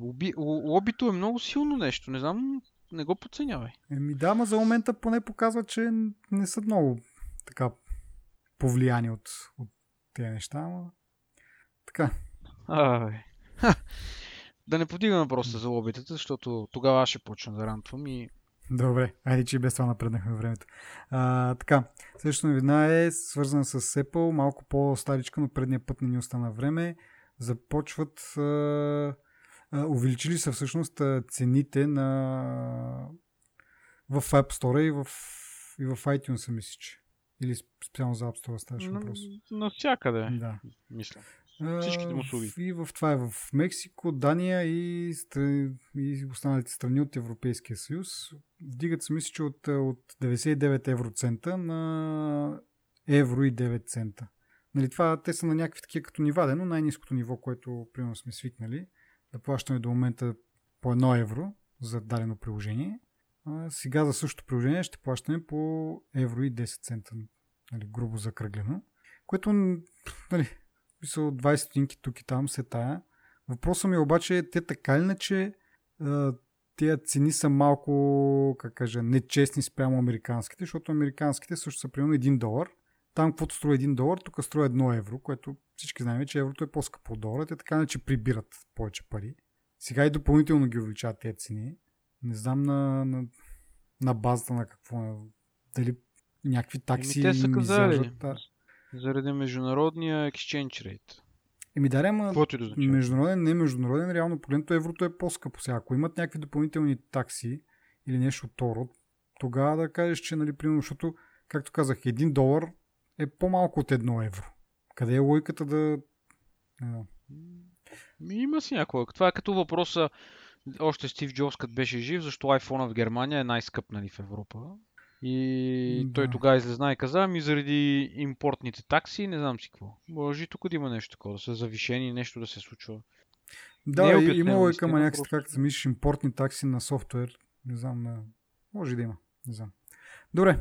Лоби... Лобито е много силно нещо. Не знам, не го подценявай. Еми да, ма за момента поне показва, че не са много така повлияни от, от тези неща, ама така. Ай. Да не подигам въпроса за лобитата, защото тогава аз ще почна да рантвам и... Добре, айде, че без това напреднахме времето. А, така, следващата новина е свързана с Apple, малко по-старичка, но предния път не ни остана време. Започват... А, увеличили са всъщност цените на в App Store и в, и в iTunes, мисля, че. Или специално за App Store ставаше въпрос. Навсякъде, Да. мисля. Всичките му услуги. И в това е в Мексико, Дания и, страни, и останалите страни от Европейския съюз. Вдигат се, мисля, че от, от 99 евроцента на евро и 9 цента. Нали, това, те са на някакви такива като нива, но най-низкото ниво, което примерно сме свикнали да плащаме до момента по 1 евро за дадено приложение. А сега за същото приложение ще плащаме по евро и 10 цента, нали, грубо закръглено. Което, нали, Мисъл 20 стотинки тук и там се тая. Въпросът ми е обаче, те така или че тези цени са малко, как кажа, нечестни спрямо американските, защото американските също са примерно 1 долар. Там, каквото струва 1 долар, тук струва 1 евро, което всички знаем, че еврото е по-скъпо от долара. Те така не че прибират повече пари. Сега и допълнително ги увеличават тези цени. Не знам на, на, на базата на какво. Дали някакви такси. Еми, те са казали. Заради международния exchange rate. Еми да, ама да международен, не международен, реално погледнато еврото е по-скъпо. Сега, ако имат някакви допълнителни такси или нещо второ, тогава да кажеш, че, нали, примерно, защото, както казах, един долар е по-малко от едно евро. Къде е логиката да... Има си някой. Това е като въпроса, още Стив Джобс, като беше жив, защо iPhone в Германия е най-скъп нали, в Европа. И да. той тогава излезна и каза, ми заради импортните такси, не знам си какво. Може тук да има нещо такова, да са завишени, нещо да се случва. Да, е има и към някакси така, като замислиш импортни такси на софтуер. Не знам, на... може да има. Не знам. Добре.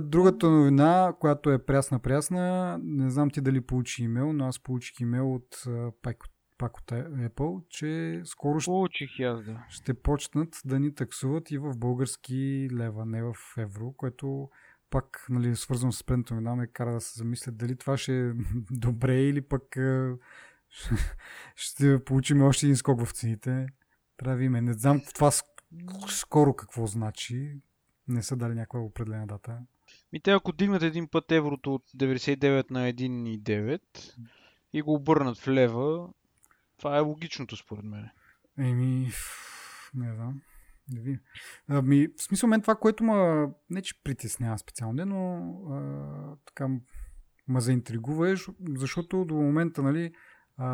Другата новина, която е прясна-прясна, не знам ти дали получи имейл, но аз получих имейл от пак пак от Apple, че скоро ще, аз, да. ще почнат да ни таксуват и в български лева, не в евро, което пак нали, свързано с предната новина ме кара да се замисля дали това ще е добре или пък ще получим още един скок в цените. Трябва видим. Не знам това скоро какво значи. Не са дали някаква определена дата. Ми те ако дигнат един път еврото от 99 на 1,9 и го обърнат в лева, това е логичното според мен. Еми, не знам. Не ви. Ами, в смисъл мен това, което ма, не че притеснява специално, но а, така ма заинтригува е, защото до момента, нали, а,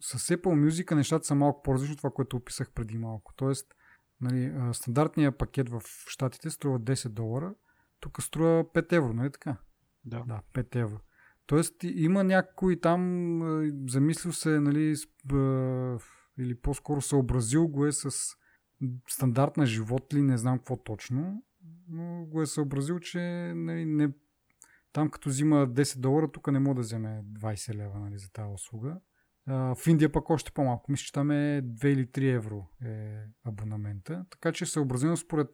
с Apple Music нещата са малко по-различни от това, което описах преди малко. Тоест, нали, стандартният пакет в Штатите струва 10 долара, тук струва 5 евро, нали така? Да. Да, 5 евро. Тоест има някой там замислил се, нали, или по-скоро съобразил го е с стандарт на живот ли, не знам какво точно, но го е съобразил, че нали, не, там като взима 10 долара, тук не мога да вземе 20 лева нали, за тази услуга. В Индия пък още по-малко. Мисля, че там е 2 или 3 евро е абонамента. Така че е съобразено според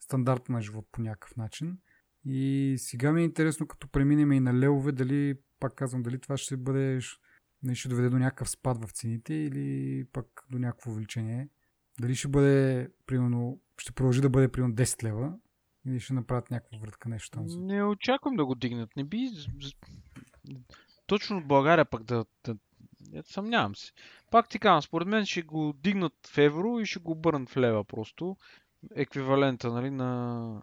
стандарта на живот по някакъв начин. И сега ми е интересно, като преминем и на левове, дали, пак казвам, дали това ще бъде, не ще доведе до някакъв спад в цените или пък до някакво увеличение. Дали ще бъде, примерно, ще продължи да бъде примерно 10 лева или ще направят някаква вратка нещо там. Не очаквам да го дигнат. Не би... Точно от България пък да... да... Съмнявам се. Пак ти казвам, според мен ще го дигнат в евро и ще го обърнат в лева просто. Еквивалента, нали, на,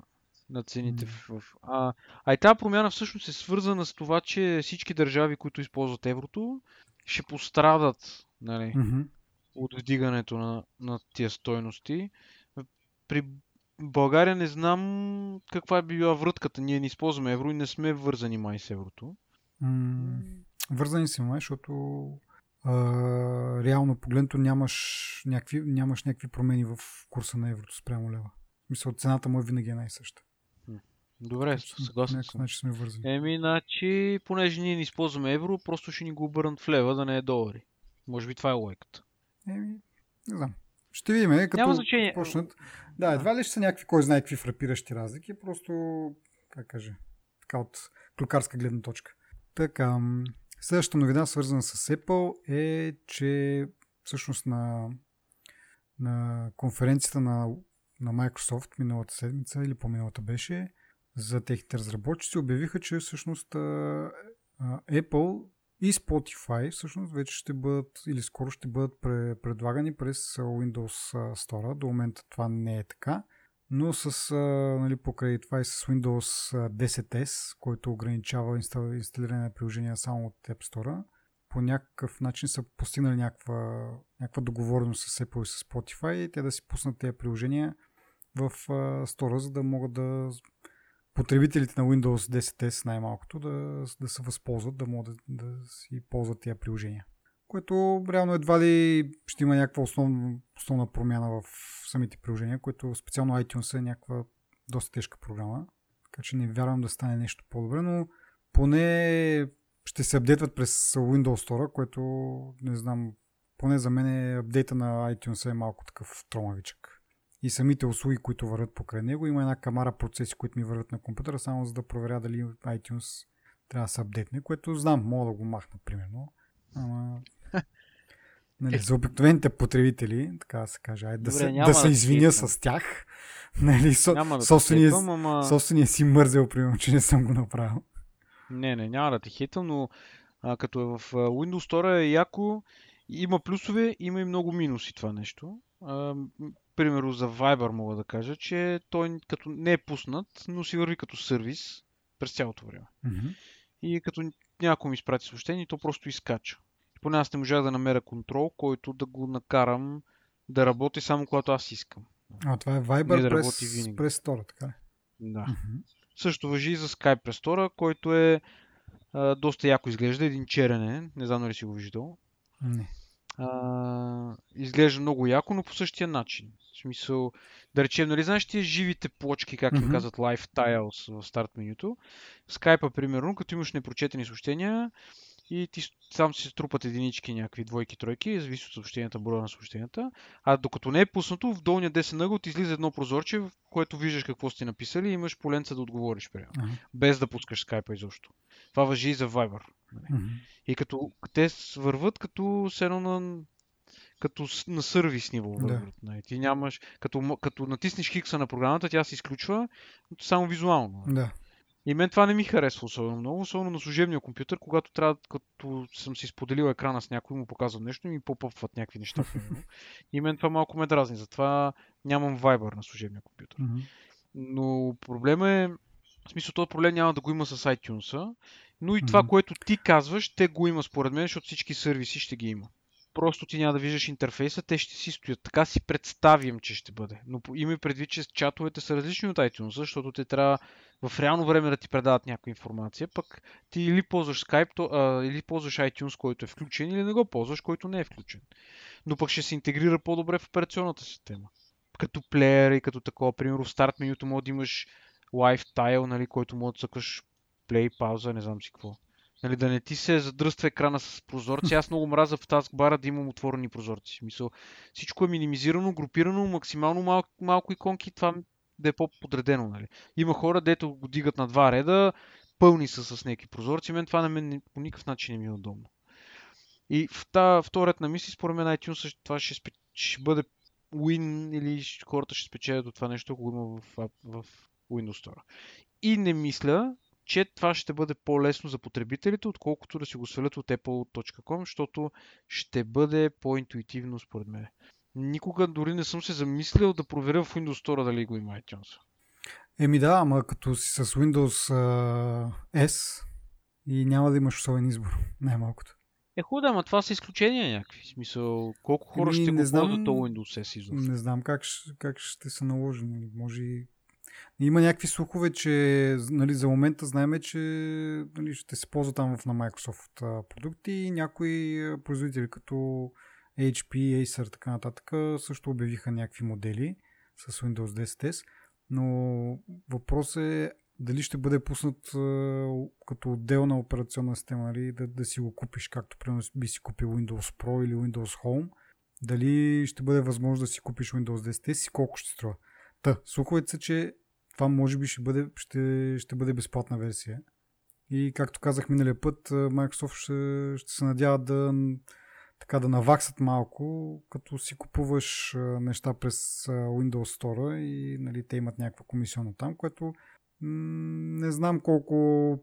на цените. В, в... А, а и тази промяна всъщност е свързана с това, че всички държави, които използват еврото, ще пострадат нали, Mm-hmm. от вдигането на, на тия стойности. При България не знам каква е била врътката. Ние не използваме евро и не сме вързани май с еврото. М- Вързани си, май, защото а, реално погледното нямаш някакви, нямаш някакви промени в курса на еврото спрямо лева. Мисля, цената му е винаги е най-съща. Добре, съгласен съм. начин сме вързани. Еми, значи, понеже ние не използваме евро, просто ще ни го обърнат в лева, да не е долари. Може би това е логиката. Еми, не знам. Ще видим, е, като Няма значение. почнат. Да, едва ли ще са някакви, кой знае какви фрапиращи разлики, просто, как кажа, така от клюкарска гледна точка. Така, следващата новина, свързана с Apple, е, че всъщност на, на конференцията на, на Microsoft миналата седмица или по-миналата беше, за техните разработчици обявиха, че всъщност Apple и Spotify всъщност вече ще бъдат или скоро ще бъдат пре- предлагани през Windows Store. До момента това не е така, но с, а, нали, покрай това и с Windows а, 10S, който ограничава инстал... инсталиране на приложения само от App Store, по някакъв начин са постигнали някаква, някаква договореност с Apple и с Spotify и те да си пуснат тези приложения в а, Store, за да могат да потребителите на Windows 10S най-малкото да, да се възползват, да могат да, да си ползват тези приложения. Което реално едва ли ще има някаква основна, основна промяна в самите приложения, което специално iTunes е някаква доста тежка програма. Така че не вярвам да стане нещо по-добре, но поне ще се апдейтват през Windows Store, което не знам, поне за мен е апдейта на iTunes е малко такъв тромавичък и самите услуги, които върват покрай него. Има една камара процеси, които ми върват на компютъра, само за да проверя дали iTunes трябва да се апдейтне, което знам, мога да го махна, примерно. Ама... Нали, за обикновените потребители, така да се каже, айде да, Добре, се, няма да се да извиня хейтвам. с тях. Нали, со, Няма да собствения, хейтвам, ама... собствения си мързел, примерно, че не съм го направил. Не, не, няма да те хейтвам, но а, като е в Windows Store е яко, има плюсове, има и много минуси това нещо. А, примерно за Viber мога да кажа, че той като не е пуснат, но си върви като сервис през цялото време. Мгм. И като някой ми изпрати съобщение, то просто изкача. Поне аз не можах да намеря контрол, който да го накарам да работи само когато аз искам. А, това е Viber да през, винаги. през Store, така? Да. Мгм. Също въжи и за Skype Restore, който е а, доста яко изглежда. Един черен е, не знам дали си го виждал. Не. А, изглежда много яко, но по същия начин. В смисъл, да речем, нали знаеш тия живите плочки, как им Мгм. казват Live Tiles в старт менюто. В Skype, примерно, като имаш непрочетени съобщения и ти сам си трупат единички, някакви двойки, тройки, зависи от съобщенията, броя на съобщенията. А докато не е пуснато, в долния десен ъгъл ти излиза едно прозорче, в което виждаш какво сте написали и имаш поленца да отговориш, примерно. Ага. Без да пускаш скайпа изобщо. Това въжи и за Viber. Мгм. И като те върват като с едно на, като на сервис ниво Да. върват. нали. Ти нямаш, като, като натиснеш хикса на програмата, тя се изключва само визуално. Да. И мен това не ми харесва особено много, особено на служебния компютър, когато трябва, като съм си споделил екрана с някой, му показвам нещо и ми попъпват някакви неща. и мен това малко ме дразни, затова нямам Viber на служебния компютър. Но проблема е, в смисъл този проблем няма да го има с iTunes, но и това, което ти казваш, те го има според мен, защото всички сервиси ще ги има. Просто ти няма да виждаш интерфейса, те ще си стоят. Така си представям, че ще бъде. Но по- има и предвид, че чатовете са различни от iTunes, защото те трябва в реално време да ти предават някаква информация, пък ти или ползваш Skype, то, а, или ползваш iTunes, който е включен, или не го ползваш, който не е включен. Но пък ще се интегрира по-добре в операционната система. Като плеер и като такова, примерно в старт менюто може да имаш Live Tile, нали, който може да цъкаш play, пауза, не знам си какво. Нали, да не ти се задръства екрана с прозорци. Аз много мразя в таскбара да имам отворени прозорци. Мисъл, всичко е минимизирано, групирано, максимално малко, малко иконки, това да е по-подредено. Нали. Има хора, дето го дигат на два реда, пълни са с някакви прозорци. Мен това на мен по никакъв начин не ми е удобно. И в тази вторият на мисли, според мен iTunes това ще, спе- ще бъде win или хората ще спечелят от това нещо, ако го има в, в Windows Store. И не мисля, че това ще бъде по-лесно за потребителите, отколкото да си го свалят от apple.com, защото ще бъде по-интуитивно според мен. Никога дори не съм се замислил да проверя в Windows Store дали го има iTunes. Еми да, ама като си с Windows uh, S и няма да имаш особен избор, най-малкото. Е хубаво, ама това са изключения някакви. В смисъл, колко хора Еми, ще го знам, ползват Windows S изобщо? Не знам как, как ще се наложи. Може и има някакви слухове, че нали, за момента знаеме, че нали, ще се ползва там на Microsoft продукти и някои производители като HP, Acer, така нататък също обявиха някакви модели с Windows 10S, но въпрос е дали ще бъде пуснат като отделна операционна система, нали, да, да си го купиш, както примерно би си купил Windows Pro или Windows Home, дали ще бъде възможно да си купиш Windows 10 и колко ще струва. Та, слуховете са, че това може би ще бъде, ще, ще бъде безплатна версия. И както казах миналия път, Microsoft ще, ще се надява да, така, да наваксат малко, като си купуваш неща през Windows Store и нали, те имат някаква комисионна там, което не знам колко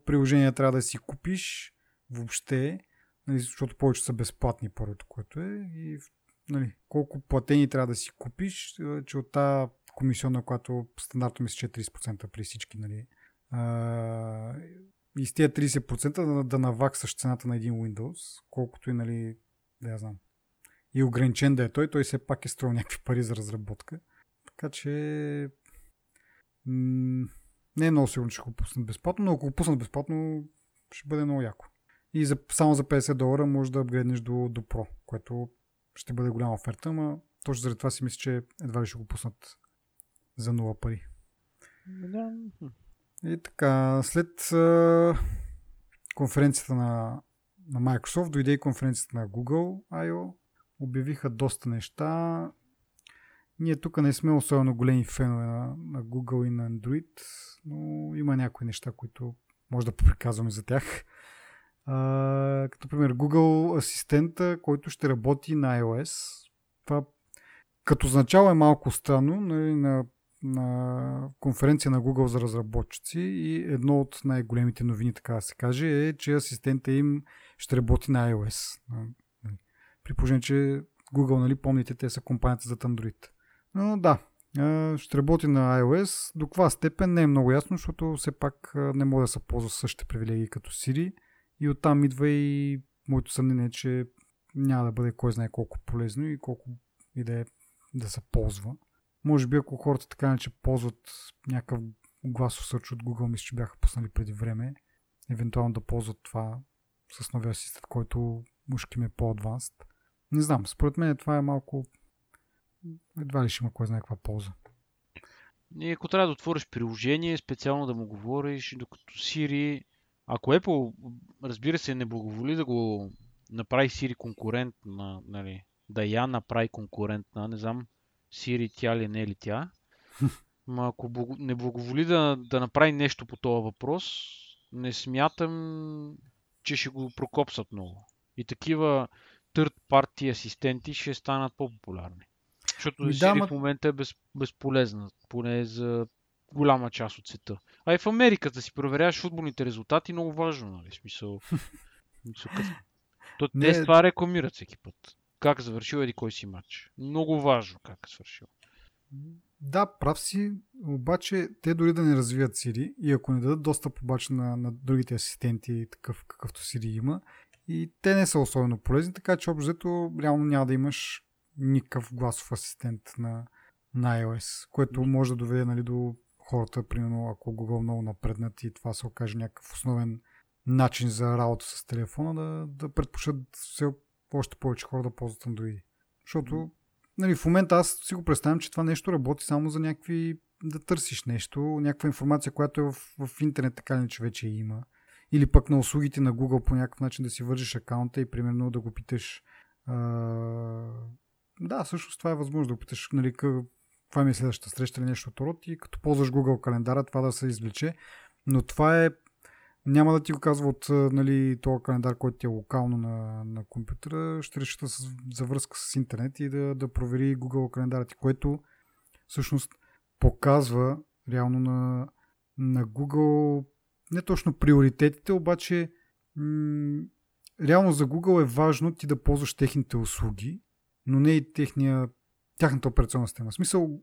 приложения трябва да си купиш въобще, нали, защото повече са безплатни първото, което е. И нали, колко платени трябва да си купиш, че от тази комисионна, която стандартно мисля, че е 30% при всички, нали, и с тия 30% да, да наваксаш цената на един Windows, колкото и, нали, да я знам. И ограничен да е той, той все пак е струва някакви пари за разработка. Така че м- не е много сигурно, че го пуснат безплатно, но ако го пуснат безплатно, ще бъде много яко. И за, само за 50 долара може да апгрейднеш до, до Pro, което ще бъде голяма оферта, ама точно заради това си мисля, че едва ли ще го пуснат за нова пари. Да. И така, след а, конференцията на, на Microsoft дойде и конференцията на Google I.O. Обявиха доста неща. Ние тук не сме особено големи фенове на, на Google и на Android, но има някои неща, които може да поприказваме за тях. А, като пример Google асистента, който ще работи на iOS. Това като начало е малко странно. Нали, на, на конференция на Google за разработчици и едно от най-големите новини, така да се каже, е, че асистента им ще работи на iOS. При положение, че Google, нали, помните, те са компанията за Android. Но да, ще работи на iOS. До каква степен не е много ясно, защото все пак не може да се ползва същите привилегии като Siri. И оттам идва и моето съмнение, че няма да бъде кой знае колко полезно и колко и да, е, да се ползва. Може би ако хората така не че ползват някакъв гласов сърч от Google, мисля, че бяха пуснали преди време, евентуално да ползват това с новия асистент, който мушки ми е по-адванст. Не знам, според мен това е малко едва ли ще има кой знае каква полза. И ако трябва да отвориш приложение, специално да му говориш, докато Siri, ако Apple, разбира се, не благоволи да го направи Siri конкурент на, нали, да я направи конкурент на, не знам, Siri тя ли не е ли тя, но ако не благоволи да, да направи нещо по този въпрос, не смятам, че ще го прокопсат много. И такива third party асистенти ще станат по-популярни. Защото да, Siri ма... в момента е без, безполезна, поне за голяма част от света. А и в Америка да си проверяваш футболните резултати, много важно, нали? Смисъл. То, те с това рекламират всеки път. Как завършил еди кой си матч. Много важно как е свършил. Да, прав си, обаче те дори да не развият Siri и ако не дадат достъп обаче на, на другите асистенти, такъв какъвто Siri има, и те не са особено полезни, така че общо реално няма да имаш никакъв гласов асистент на, на iOS, което може да доведе нали, до хората, примерно ако Google много напреднат и това се окаже някакъв основен начин за работа с телефона, да, да предпочитат все още повече хора да ползват Android. Защото нали, в момента аз си го представям, че това нещо работи само за някакви да търсиш нещо, някаква информация, която е в, в интернет, така ли че вече има. Или пък на услугите на Google по някакъв начин да си вържиш акаунта и примерно да го питаш да, всъщност това е възможно да опиташ, нали, каква ми е следващата среща или нещо от род и като ползваш Google календара това да се извлече. Но това е няма да ти го казва от нали, този календар, който ти е локално на, на компютъра, ще решата с, за връзка с интернет и да, да провери Google календара ти, което всъщност показва реално на, на Google не точно приоритетите, обаче м- реално за Google е важно ти да ползваш техните услуги, но не и техния, тяхната операционна система. В смисъл,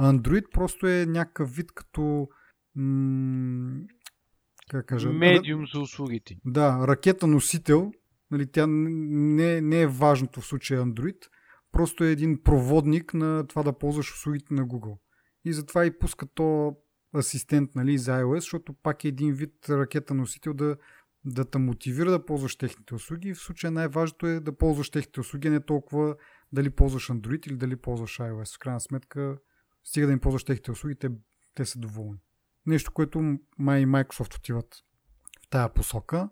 Android просто е някакъв вид като м- как кажа, медиум за услугите. Да, ракета носител, нали, тя не, не е важното в случая Android, просто е един проводник на това да ползваш услугите на Google. И затова и пуска то асистент нали, за iOS, защото пак е един вид ракета носител да, да те мотивира да ползваш техните услуги. В случая най-важното е да ползваш техните услуги, не толкова дали ползваш Android или дали ползваш iOS. В крайна сметка, стига да им ползваш техните услуги, те, те са доволни. Нещо, което май Microsoft отиват в тая посока,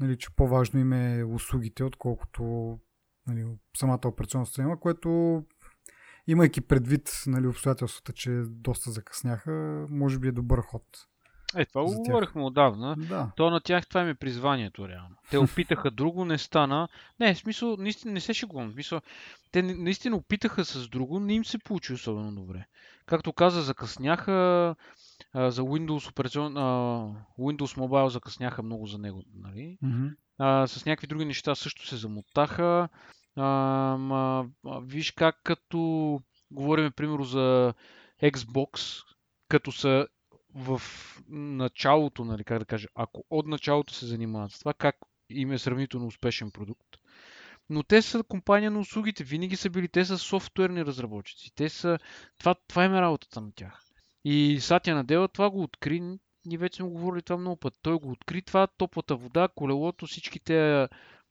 нали, че по-важно им е услугите, отколкото нали, самата операционна система, което имайки предвид нали, обстоятелствата, че доста закъсняха, може би е добър ход. Е, това го говорихме отдавна. Да. То на тях това им е призванието, реално. Те опитаха друго, не стана. Не, в смисъл, наистина не се шегувам. В смисъл, те наистина опитаха с друго, не им се получи особено добре. Както каза, закъсняха а, за Windows, операцион, а, Windows Mobile закъсняха много за него. Нали? Mm-hmm. А, с някакви други неща също се замотаха. А, ма, виж как като говорим, примерно, за Xbox, като са в началото, нали, как да кажа, ако от началото се занимават с това, как им е сравнително успешен продукт. Но те са компания на услугите, винаги са били, те са софтуерни разработчици. Те са, това, това им е работата на тях. И Сатя Надела това го откри, ние вече сме говорили това много път. Той го откри това, топлата вода, колелото, всичките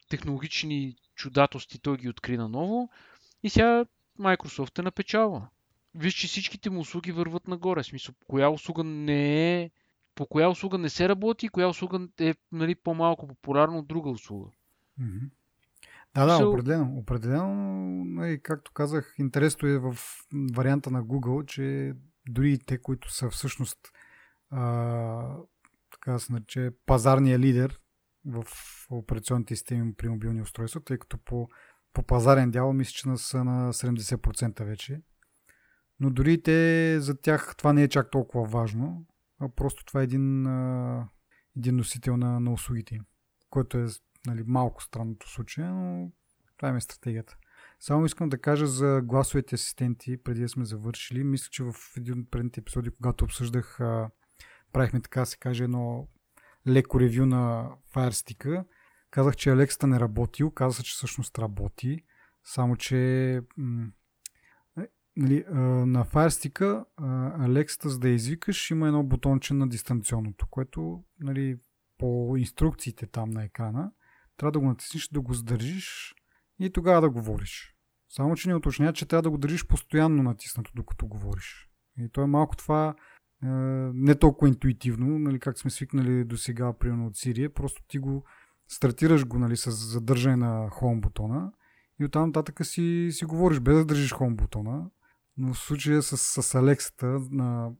технологични чудателности той ги откри наново. И сега Microsoft е напечава. Виж, че всичките му услуги върват нагоре. В смисъл, коя услуга не е по коя услуга не се работи и коя услуга е нали, по-малко популярна от друга услуга. Mm-hmm. Да, да, определено. Определено, нали, както казах, интересно е в варианта на Google, че дори и те, които са всъщност а, така се нарече пазарния лидер в операционните системи при мобилни устройства, тъй като по, по пазарен дял мисля, че са на 70% вече. Но дори те, за тях това не е чак толкова важно, а просто това е един, а, един носител на, на услугите им, който е нали, малко странното случай, но това е стратегията. Само искам да кажа за гласовите асистенти, преди да сме завършили. Мисля, че в един от предните епизоди, когато обсъждах, правихме така се каже едно леко ревю на Firestick. Казах, че Алекста не работил, каза се, че всъщност работи, само че м- е, нали, на Firestick Алекста, за да извикаш, има едно бутонче на дистанционното, което нали, по инструкциите там на екрана трябва да го натиснеш, да го задържиш и тогава да говориш. Само, че ни уточня, че трябва да го държиш постоянно натиснато, докато говориш. И то е малко това е, не толкова интуитивно, нали, как сме свикнали до сега, примерно от Сирия, просто ти го стартираш го нали, с задържане на Home бутона и оттам нататък си, си говориш без да държиш Home бутона, но в случая с, с Алексата на,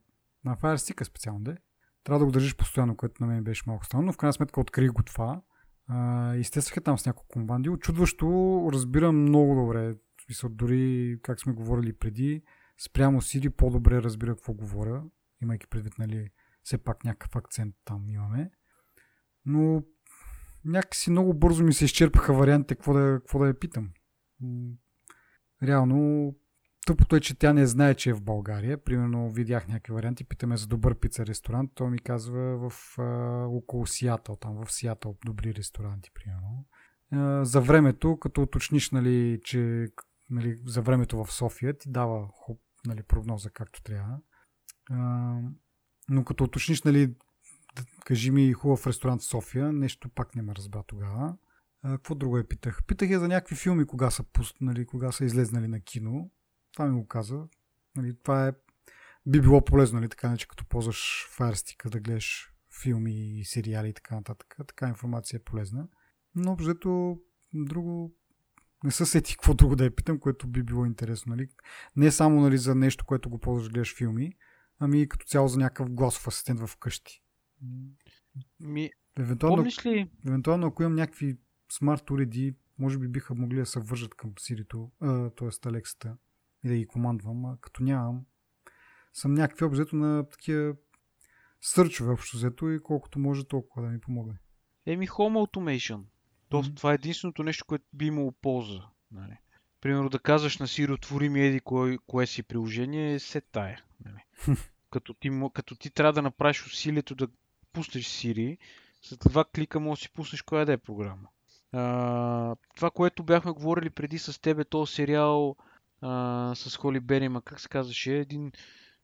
на Fire Stick специално, де, трябва да го държиш постоянно, което на мен беше малко странно, но в крайна сметка открих го това изтестваха там с няколко команди. Очудващо разбирам много добре. Смисъл, дори как сме говорили преди, спрямо Сири по-добре разбира какво говоря, имайки предвид, нали, все пак някакъв акцент там имаме. Но някакси много бързо ми се изчерпаха вариантите какво да, какво да я питам. Реално Тъпото е, че тя не знае, че е в България. Примерно видях някакви варианти, питаме за добър пица ресторант. Той ми казва в а, около Сиатъл, там в Сиатъл добри ресторанти, примерно. А, за времето, като уточниш, нали, че нали, за времето в София ти дава хоп, нали, прогноза както трябва. А, но като уточниш, нали, кажи ми хубав ресторант в София, нещо пак не ме разбра тогава. А, какво друго я питах? Питах я за някакви филми, кога са, пуснали, кога са излезнали на кино. Това ми го каза. Нали, това е, би било полезно, нали, така че като ползваш Firestick да гледаш филми и сериали и така нататък. Така информация е полезна. Но обзето друго не се сети какво друго да я питам, което би било интересно. Нали? Не само нали, за нещо, което го ползваш да гледаш филми, ами като цяло за някакъв гласов асистент в къщи. Ми, Евентуално, Помниш ли? евентуално ако имам някакви смарт уреди, може би биха могли да се вържат към Siri, т.е. Алексата и да ги командвам, а като нямам, съм някакви обзето на такива сърчове общо взето и колкото може толкова да ми помогне. Еми Home Automation. То, Мгм. Това е единственото нещо, което би имало полза. Нали? Примерно да казваш на Siri, отвори ми еди кое, кое си приложение, се тая. Нали? като, ти, като ти трябва да направиш усилието да пуснеш Siri, след два клика може да си пуснеш коя да е програма. А, това, което бяхме говорили преди с тебе, този сериал а, с Холи Бери, ма как се казваше, един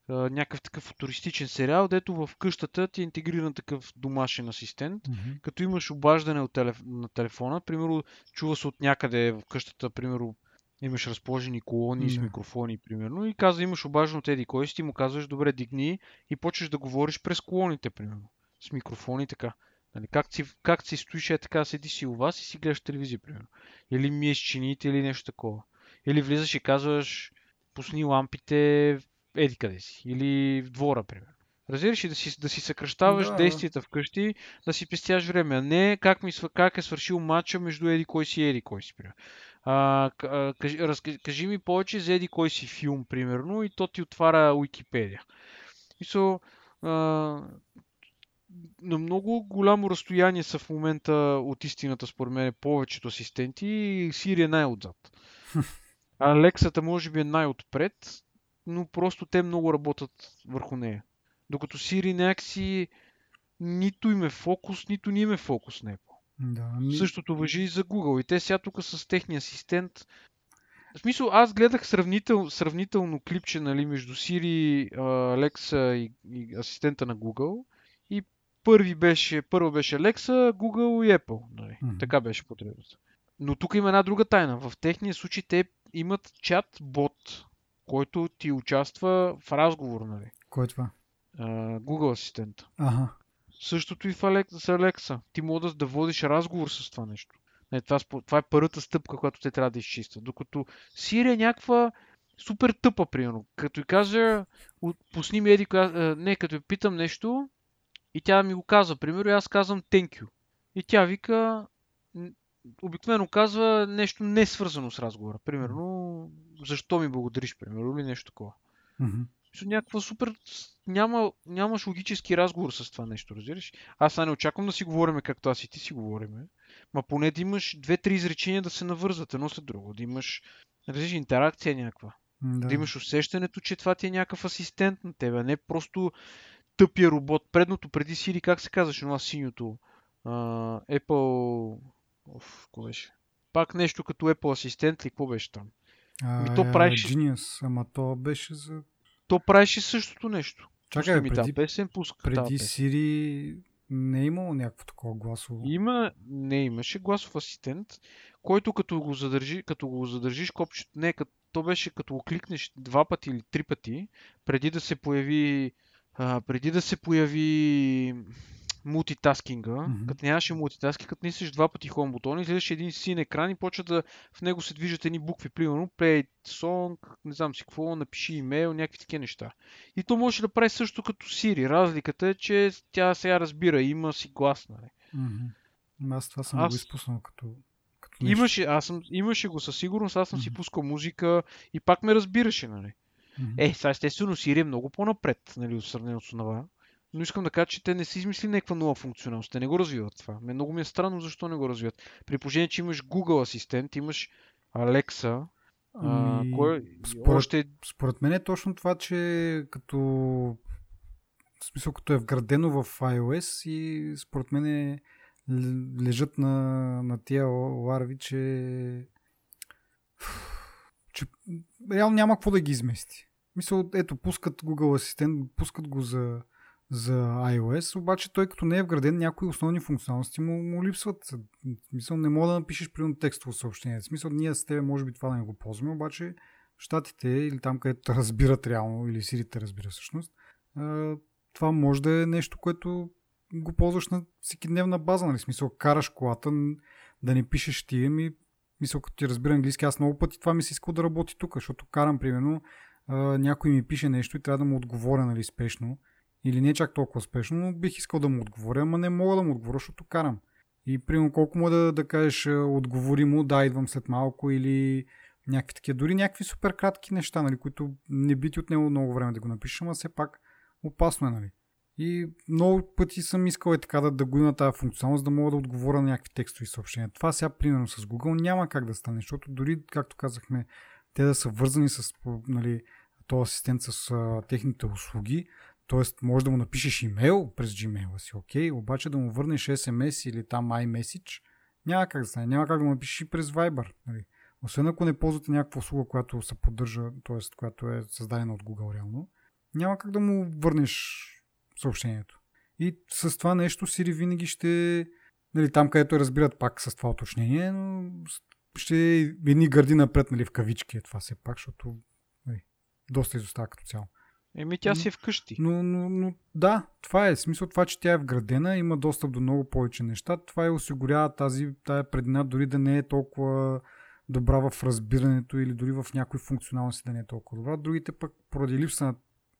а, някакъв такъв футуристичен сериал, дето в къщата ти е интегриран такъв домашен асистент, Мгм. като имаш обаждане от телеф... на телефона, примерно чува се от някъде в къщата, примерно имаш разположени колони с Да. микрофони, примерно, и каза имаш обаждане от еди кой си, ти му казваш, добре, дигни и почваш да говориш през колоните, примерно, с микрофони така. Нали, как, си, как си стоиш е така, седи си у вас и си гледаш телевизия, примерно. Или миеш чините или нещо такова. Или влизаш и казваш, пусни лампите еди къде си. Или в двора, примерно. Разбираш ли да си, да си съкръщаваш Да, действията вкъщи, да си пестяш време, не как, ми, как е свършил матча между еди кой си и еди кой си. А, кажи, разкажи, кажи ми повече за еди кой си филм, примерно, и то ти отваря Уикипедия. И so, а, на много голямо разстояние са в момента от истината, според мен, повечето асистенти и е най-отзад. Алексата може би е най-отпред, но просто те много работят върху нея. Докато Siri някакси нито им е фокус, нито ни им е фокус на Apple. Да, ами, Същото въжи и за Google. И те сега тук с техния асистент. В смисъл, аз гледах сравнител, сравнително клипче нали, между Siri, а, Alexa и, и асистента на Google. И първи беше, първо беше Alexa, Google и Apple. Нали. Мгм. Така беше потребността. Но тук има една друга тайна. В техния случай те имат чат-бот, който ти участва в разговор. Нали. кой е това? Google асистента. Ага. Същото и в Алекс, с Алекса. Ти можеш да водиш разговор с това нещо. Не, това, това е първата стъпка, която те трябва да изчистят. Докато Siri е някаква супер тъпа, примерно. Като й кажа, пусни ми еди, коя- не, като я питам нещо и тя ми го казва, примерно, и аз казвам thank you. И тя вика, обикновено казва нещо не свързано с разговора. Примерно, защо ми благодариш, примерно, или нещо такова. Мисля, някаква супер... Няма, нямаш логически разговор с това нещо, разбираш? Аз сега не очаквам да си говориме както аз и ти си говориме, ма поне да имаш две-три изречения да се навързват едно след друго, да имаш разбираш, интеракция някаква, Да. да имаш усещането, че това ти е някакъв асистент на тебе, а не просто тъпия робот. Предното, преди Siri, как се казваше това синьото? А, Apple... Оф, какво беше? Пак нещо като Apple асистент ли, какво беше там? А, Ми то правиш- Genius, ама то беше за... То правеше същото нещо. Чакай, ми преди, тази песен, пуска преди. Siri не е имало някакво такова гласово. Има, не имаше гласов асистент, който като го, задържи, като го задържиш копчето, не, като, то беше като го кликнеш два пъти или три пъти, преди да се появи, а, преди да се появи мултитаскинга, Мгм. като нямаше мултитаскинг, като нисеш два пъти хом бутона, излизаш един син екран и почва да в него се движат едни букви, примерно play song, не знам си какво, напиши имейл, някакви такива неща. И то може да прави също като Siri. Разликата е, че тя сега разбира, има си глас, нали? Мгм. Аз това съм Аз- го изпуснал като, като нещо. Имаше, аз съм, имаше го със сигурност, аз съм си Мгм. пускал музика и пак ме разбираше, нали? Мгм. Е, сега естествено Siri е много по-напред, нали, от сравнение с това. Но искам да кажа, че те не са измислили някаква нова функционалност. Те не го развиват това. Ме много ми е странно защо не го развиват. При положение, че имаш Google асистент, имаш Alexa, а, Ами, кой, според- още Според мен е точно това, че като в смисъл като е вградено в iOS и според мен е, лежат на, на тия ларви, че че реално няма какво да ги измести. Мисъл, ето, пускат Google Асистент, пускат го за, за iOS, обаче той като не е вграден, някои основни функционалности му, му липсват. Смисъл, не мога да напишеш примерно текстово съобщение. В смисъл, ние с тебе може би това да не го ползваме, обаче в Штатите или там, където разбират реално, или Siri те разбира всъщност, това може да е нещо, което го ползваш на всекидневна база, нали? Смисъл, караш колата, да не пишеш ти, ми, мисъл, като ти разбира английски, аз много пъти това ми се иска да работи тук, защото карам, примерно, някой ми пише нещо и трябва да му отговоря, нали, спешно. Или не е чак толкова спешно, но бих искал да му отговоря, ама не мога да му отговоря, защото карам. И примерно колко му да, да кажеш, отговори му, да, идвам след малко или някакви такива, дори някакви супер кратки неща, нали, които не би ти отнело много време да го напишеш, ама все пак опасно е, нали. И много пъти съм искал е така да, да го има тази функционалност, да мога да отговоря на някакви текстови съобщения. Това сега, примерно с Google, няма как да стане, защото дори, както казахме, те да са вързани с нали, този асистент с а, техните услуги, т.е. може да му напишеш имейл през Gmail си, окей, обаче да му върнеш SMS или там iMessage, няма как да стане. Няма как да му напишеш и през Viber. Нали. Освен ако не ползвате някаква услуга, която се поддържа, т.е. която е създадена от Google реално, няма как да му върнеш съобщението. И с това нещо Siri винаги ще, нали, там където разбират пак с това уточнение, но ще едни гърди напред, нали, в кавички е това все пак, защото нали, доста изостава като цяло. Еми, тя си е вкъщи. Но, но, но да, това е. Смисъл това, че тя е вградена, има достъп до много повече неща. Това е осигурява тази тая предина, дори да не е толкова добра в разбирането или дори в някои функционалности да не е толкова добра. Другите пък поради липса на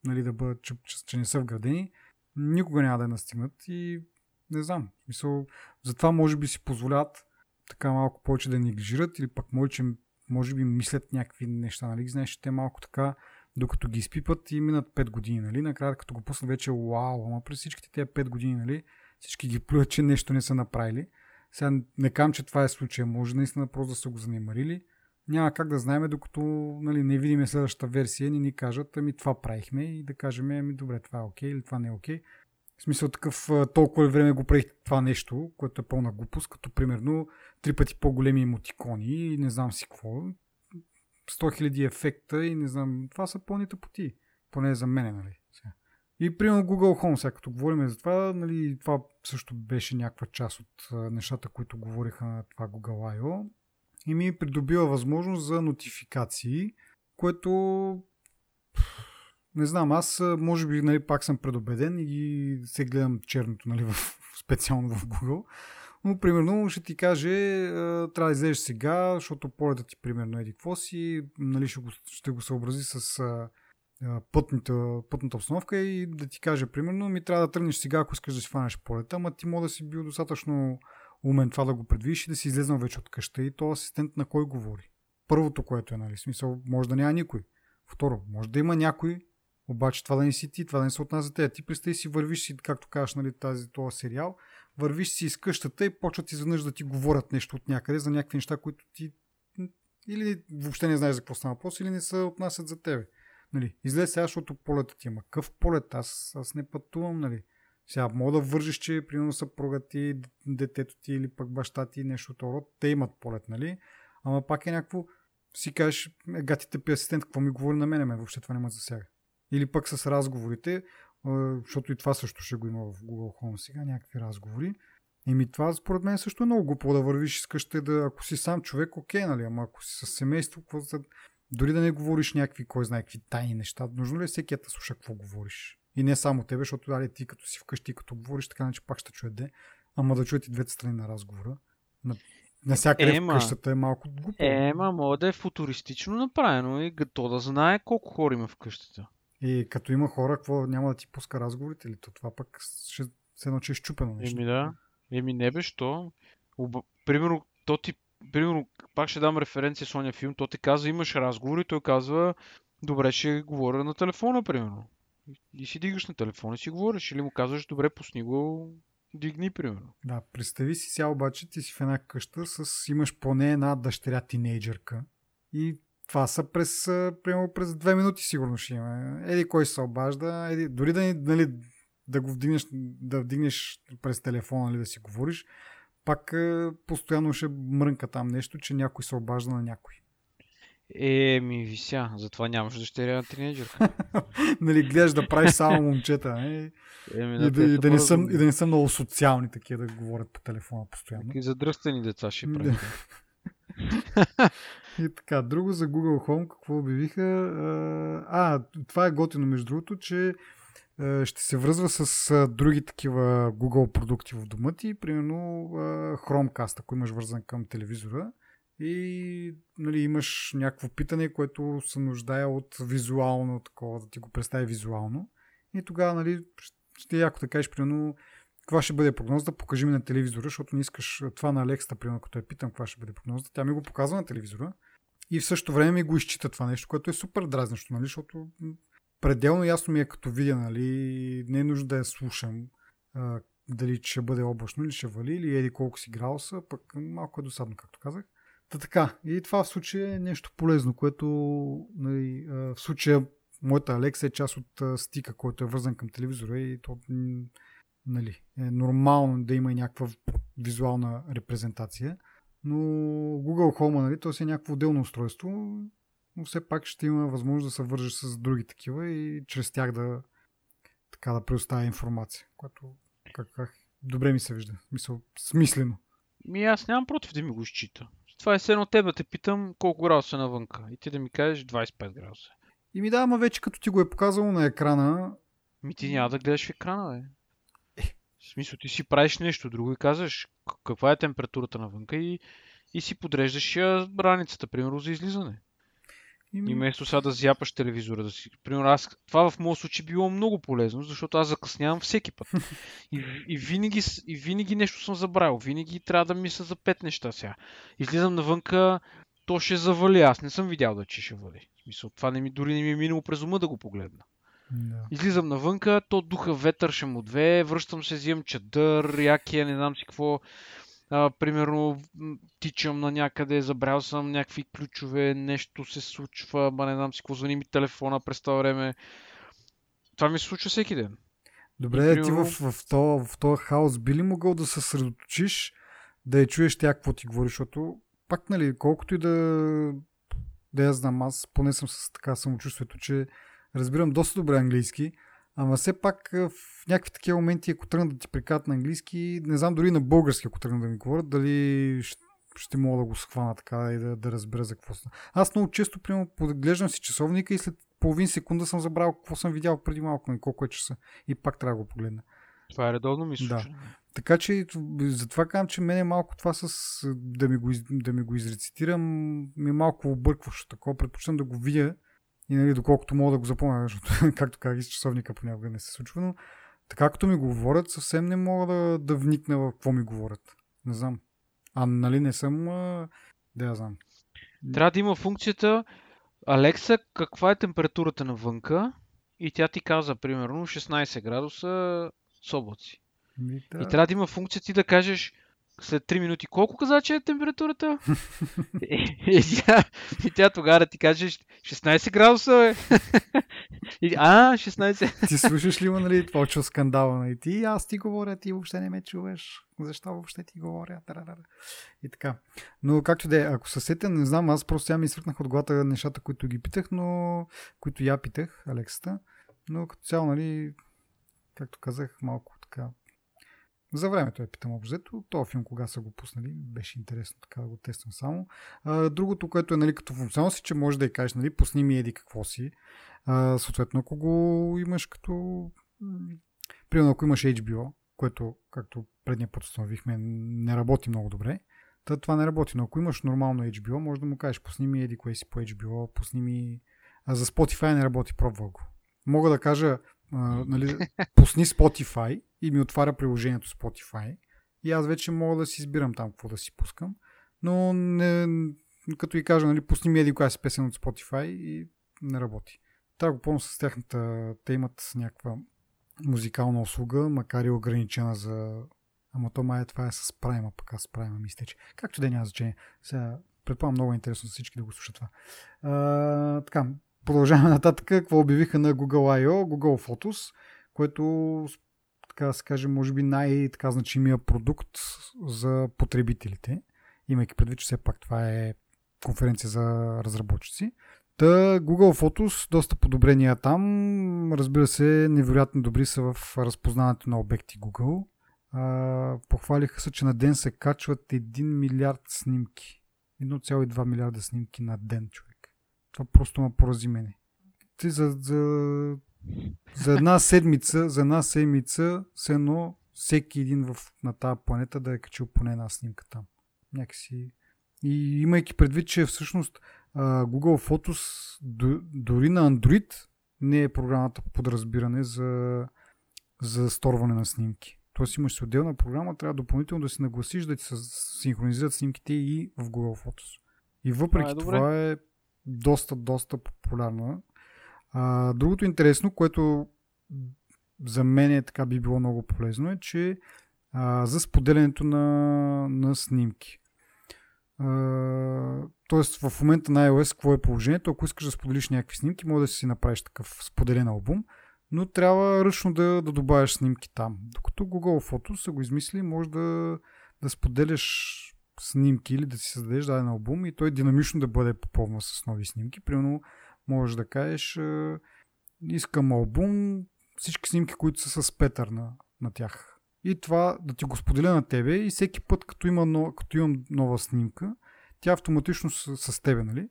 нали, да бъдат, че, че, не са вградени, никога няма да я настигнат и не знам. Мисъл, затова може би си позволяват така малко повече да неглижират или пък може, може би мислят някакви неща, нали? Знаеш, че те малко така, докато ги изпипат и минат 5 години, нали? Накрая като го пуснат вече, вау, ама през всичките тези 5 години, нали? Всички ги плюят, че нещо не са направили. Сега не кам, че това е случая. Може наистина просто да са го занимарили. Няма как да знаем, докато нали, не видим следващата версия, ни ни кажат, ами това правихме и да кажем, ами добре, това е окей okay, или това не е окей. Okay. В смисъл такъв толкова време го правих това нещо, което е пълна глупост, като примерно три пъти по-големи емотикони и не знам си какво. 100 000 ефекта и не знам. Това са пълните поти. Поне за мен, нали? И примерно Google Home, сега като говорим за това, нали, това също беше някаква част от нещата, които говориха на това Google I.O. И ми придобива възможност за нотификации, което не знам, аз може би нали, пак съм предубеден и се гледам черното нали, в, специално в Google. Но, примерно, ще ти каже, трябва да излезеш сега, защото полета ти, примерно, еди какво си, нали, ще, го, ще го съобрази с пътната, пътната обстановка и да ти каже, примерно, ми трябва да тръгнеш сега, ако искаш да си фанеш полета, ама ти може да си бил достатъчно умен това да го предвидиш и да си излезнал вече от къща и то асистент на кой говори. Първото, което е, нали, смисъл, може да няма никой. Второ, може да има някой, обаче това да не си ти, това да не се отнася за теб. Ти представи си, вървиш си, както кажеш, нали, тази, този сериал, вървиш си из къщата и почват изведнъж да ти говорят нещо от някъде за някакви неща, които ти или въобще не знаеш за какво става въпрос, или не се отнасят за тебе. Нали, излез сега, защото полетът ти има. Къв полет? Аз, аз не пътувам, нали. Сега мога да вържиш, че примерно съпруга ти, детето ти или пък баща ти нещо от род, те имат полет, нали? Ама пак е някакво, си кажеш, е, гатите пи асистент, какво ми говори на мене, ме въобще това не ме засяга. Или пък с разговорите, защото и това също ще го има в Google Home сега, някакви разговори. Еми това според мен също е много глупо да вървиш с къща да, ако си сам човек, окей, нали, ама ако си с семейство, какво за... дори да не говориш някакви, кой знае какви тайни неща, нужно ли е всеки да слуша какво говориш? И не само тебе, защото дали ти като си вкъщи, като говориш, така че пак ще чуете, ама да чуете двете страни на разговора. На, навсякъде в къщата е малко глупо. Ема, може да е футуристично направено и то да знае колко хора има в къщата. И като има хора, какво няма да ти пуска разговорите ли? То това пък ще се едно, че е щупено нещо. Еми да. Еми не бе, що? Оба... Примерно, то ти примерно, пак ще дам референция с ония филм, то ти казва, имаш разговори, той казва, добре, ще говоря на телефона, примерно. И си дигаш на телефона и си говориш. Или му казваш, добре, пусни го, дигни, примерно. Да, представи си сега обаче, ти си в една къща с имаш поне една дъщеря тинейджърка и това са през, примерно през две минути сигурно ще има. Еди кой се обажда, еди, дори да, нали, да го вдигнеш, да вдигнеш през телефона или нали, да си говориш, пак постоянно ще мрънка там нещо, че някой се обажда на някой. Е, ми вися, затова нямаш дъщеря на тинейджърка. нали, гледаш да правиш само момчета, не? Еми, и, да, и, да не съм, и да не са много социални такива да говорят по телефона постоянно. И задръстени деца ще правят. и така, друго за Google Home, какво обявиха? А, това е готино между другото, че ще се връзва с други такива Google продукти в дома ти, примерно Chromecast, ако имаш вързан към телевизора и нали, имаш някакво питане, което се нуждае от визуално такова, да ти го представи визуално. И тогава нали, ще е яко да кажеш, примерно, каква ще бъде прогнозата, покажи ми на телевизора, защото не искаш това на Алекста, примерно, като я питам каква ще бъде прогнозата, тя ми го показва на телевизора и в същото време ми го изчита това нещо, което е супер дразнещо, нали, защото пределно ясно ми е като видя, нали, не е нужда да я слушам а, дали ще бъде облачно или ще вали, или еди колко си градуса, пък малко е досадно, както казах. Та така, и това в случая е нещо полезно, което нали, в случая моята Алекса е част от стика, който е вързан към телевизора и то нали, е нормално да има и някаква визуална репрезентация. Но Google Home, нали, то си е някакво отделно устройство, но все пак ще има възможност да се вържеш с други такива и чрез тях да така да предоставя информация, което как, как, добре ми се вижда. Мисъл, смислено. Ми аз нямам против да ми го изчита. Това е едно теб да те питам колко градуса е навънка и ти да ми кажеш 25 градуса. И ми да, ама вече като ти го е показало на екрана... Ми ти няма да гледаш в екрана, бе. Е. В смисъл, ти си правиш нещо друго и казваш каква е температурата навънка и, и си подреждаш я раницата, примерно, за излизане. И вместо сега да зяпаш телевизора, да си. Примерно, аз, това в моят случай било много полезно, защото аз закъснявам всеки път. И, и, винаги, и винаги нещо съм забравил. Винаги трябва да мисля за пет неща сега. Излизам навънка, то ще завали. Аз не съм видял да че ще вали. В смисъл, това не ми, дори не ми е минало през ума да го погледна. Да. Излизам навънка, то духа ветър ще му две, връщам се, взимам чадър, якия, не знам си какво а, примерно тичам на някъде, забрал съм някакви ключове, нещо се случва, ма не знам си какво звъни ми телефона през това време. Това ми се случва всеки ден. Добре, и, ти в, в, в, този, в този хаос би ли могъл да се съсредоточиш, да я чуеш тя какво ти говори, защото пак, нали, колкото и да, да я знам, аз поне съм с така самочувствието, че разбирам доста добре английски, Ама все пак в някакви такива моменти, ако тръгна да ти прикат на английски, не знам дори на български, ако тръгна да ми говорят, дали ще, ще мога да го схвана така и да, да разбера за какво става. Аз много често, примерно, подглеждам си часовника и след половин секунда съм забравил какво съм видял преди малко и колко е часа. И пак трябва да го погледна. Това е редовно ми Да. Така че затова казвам, че мене малко това с да ми го, да ми го изрецитирам ми е малко объркващо такова. Предпочитам да го видя и нали, доколкото мога да го запомня, защото, както казах, с часовника понякога не се случва, но така като ми говорят, съвсем не мога да, да вникна в какво ми говорят. Не знам. А нали не съм... А... Да, я знам. Трябва да има функцията Алекса, каква е температурата навънка? И тя ти каза, примерно, 16 градуса с облаци. да. И трябва да има функция ти да кажеш след 3 минути, колко каза, че е температурата? и, и, тя, и тя тогава да ти каже 16 градуса, бе. и, а, 16. ти слушаш ли нали, почва скандала, нали? Ти, аз ти говоря, ти въобще не ме чуваш. Защо въобще ти говоря? И така. Но както да е, ако се сетя, не знам, аз просто сега ми свъртнах от главата нещата, които ги питах, но които я питах, Алексата. Но като цяло, нали, както казах, малко така за времето я питам обзето. Това филм кога са го пуснали, беше интересно така да го тествам само. А, другото, което е нали, като функционалност, че може да й кажеш, нали, пусни ми еди какво си. А, съответно, ако го имаш като... Примерно, ако имаш HBO, което, както предния път установихме, не работи много добре, Та това не работи, но ако имаш нормално HBO, може да му кажеш, пусни ми еди кое си по HBO, пусни ми... А за Spotify не работи, пробвал го. Мога да кажа, а, нали, пусни Spotify и ми отваря приложението Spotify и аз вече мога да си избирам там какво да си пускам. Но не, като и кажа, нали, пусни ми еди коя си песен от Spotify и не работи. Трябва го помня с тяхната, те имат някаква музикална услуга, макар и ограничена за... Ама то май това е с прайма, пък аз прайма ми изтече. Както да няма значение. Сега, предполагам много е интересно за всички да го слушат това. А, така, продължаваме нататък. Какво обявиха на Google I.O. Google Photos, което така да се каже, може би най-така значимия продукт за потребителите, имайки предвид, че все пак това е конференция за разработчици. Та Google Photos, доста подобрения там. Разбира се, невероятно добри са в разпознаването на обекти Google. А, похвалиха се, че на ден се качват 1 милиард снимки. 1,2 милиарда снимки на ден, човек. Това просто ме порази мене. Ти за, за за една седмица, за една седмица, с едно всеки един в, на тази планета да е качил поне една снимка там. Някакси. И имайки предвид, че всъщност Google Photos дори на Android не е програмата по подразбиране за за сторване на снимки. Тоест имаш си отделна програма, трябва допълнително да си нагласиш да ти се синхронизират снимките и в Google Photos. И въпреки това е, това е доста, доста популярна. А, другото интересно, което за мен е така би било много полезно е, че а, за споделянето на, на снимки. А, тоест в момента на iOS какво е положението? Ако искаш да споделиш някакви снимки, може да си направиш такъв споделен албум, но трябва ръчно да, да добавяш снимки там. Докато Google Photos са го измисли, може да, да споделяш снимки или да си създадеш даден албум и той динамично да бъде попълнен с нови снимки. Примерно можеш да кажеш искам албум, всички снимки, които са с петър на, на тях. И това да ти го споделя на тебе и всеки път, като, има, но, като имам нова снимка, тя автоматично с, с тебе, нали?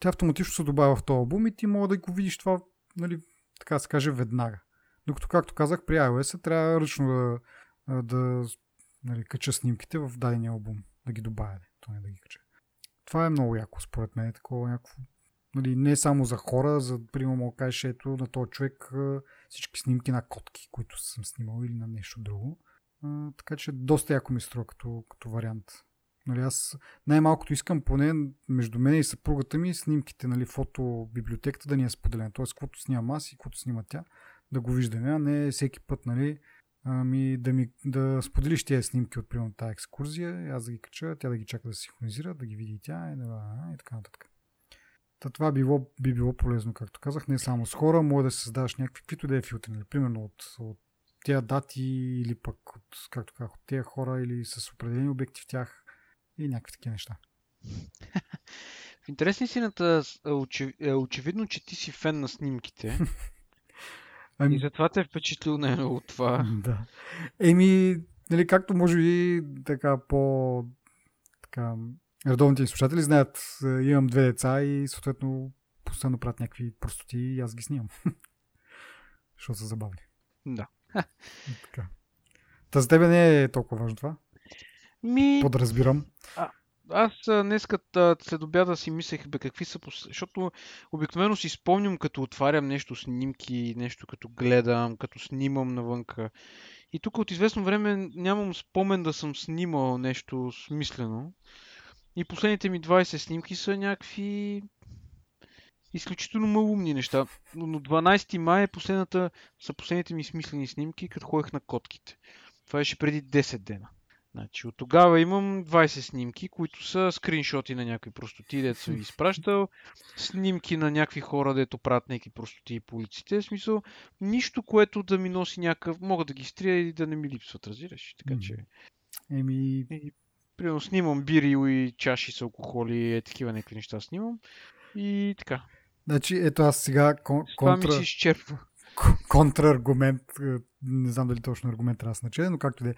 тя автоматично се добавя в този албум и ти мога да го видиш това, нали, така се каже, веднага. Докато, както казах, при iOS трябва ръчно да, да нали, кача снимките в дадения албум, да ги добавя, то не да ги кача. Това е много яко, според мен, е такова някакво нали, не само за хора, за, примерно, мога кажеш, ето на този човек всички снимки на котки, които съм снимал или на нещо друго. А, така че доста яко ми струва като, като вариант. Нали, аз най-малкото искам поне между мен и съпругата ми снимките, нали, фотобиблиотеката да ни е споделена. Тоест, каквото снимам аз и каквото снима тя, да го виждаме, а не всеки път, нали, ами, да, ми, да споделиш тези снимки от примерно тази екскурзия, аз да ги кача, тя да ги чака да се синхронизира, да ги види и тя и, да, и така нататък. Та това било, би било полезно, както казах, не само с хора, може да създаваш някакви, каквито да е филтри, нали? примерно от, от тези дати или пък от, както казах, от тези хора или с определени обекти в тях и някакви такива неща. В интересни сината е очевидно, че ти си фен на снимките. ами... И затова те е впечатлил най-много от това. да. Еми, нали, както може би така по така, редовните слушатели знаят, е, имам две деца и съответно постоянно правят някакви простоти и аз ги снимам. Защото са забавни. Да. така. Та за тебе не е толкова важно това? Ми... Подразбирам. А, аз днес след обяда си мислех, бе, какви са... Защото обикновено си спомням, като отварям нещо снимки, нещо като гледам, като снимам навънка. И тук от известно време нямам спомен да съм снимал нещо смислено. И последните ми 20 снимки са някакви изключително малумни неща. Но 12 май е последната, са последните ми смислени снимки, като ходех на котките. Това беше преди 10 дена. Значи, от тогава имам 20 снимки, които са скриншоти на някакви простоти, дето съм ги изпращал, снимки на някакви хора, дето правят някакви простоти по улиците. В смисъл, нищо, което да ми носи някакъв... Мога да ги стрия и да не ми липсват, разбираш? Така че... Еми, Примерно снимам бири и чаши с алкохоли, е такива някакви неща снимам. И така. Значи, ето аз сега кон- контра... Това ми се изчерпва. Контраргумент, е, не знам дали точно аргумент трябва да значи, но както де.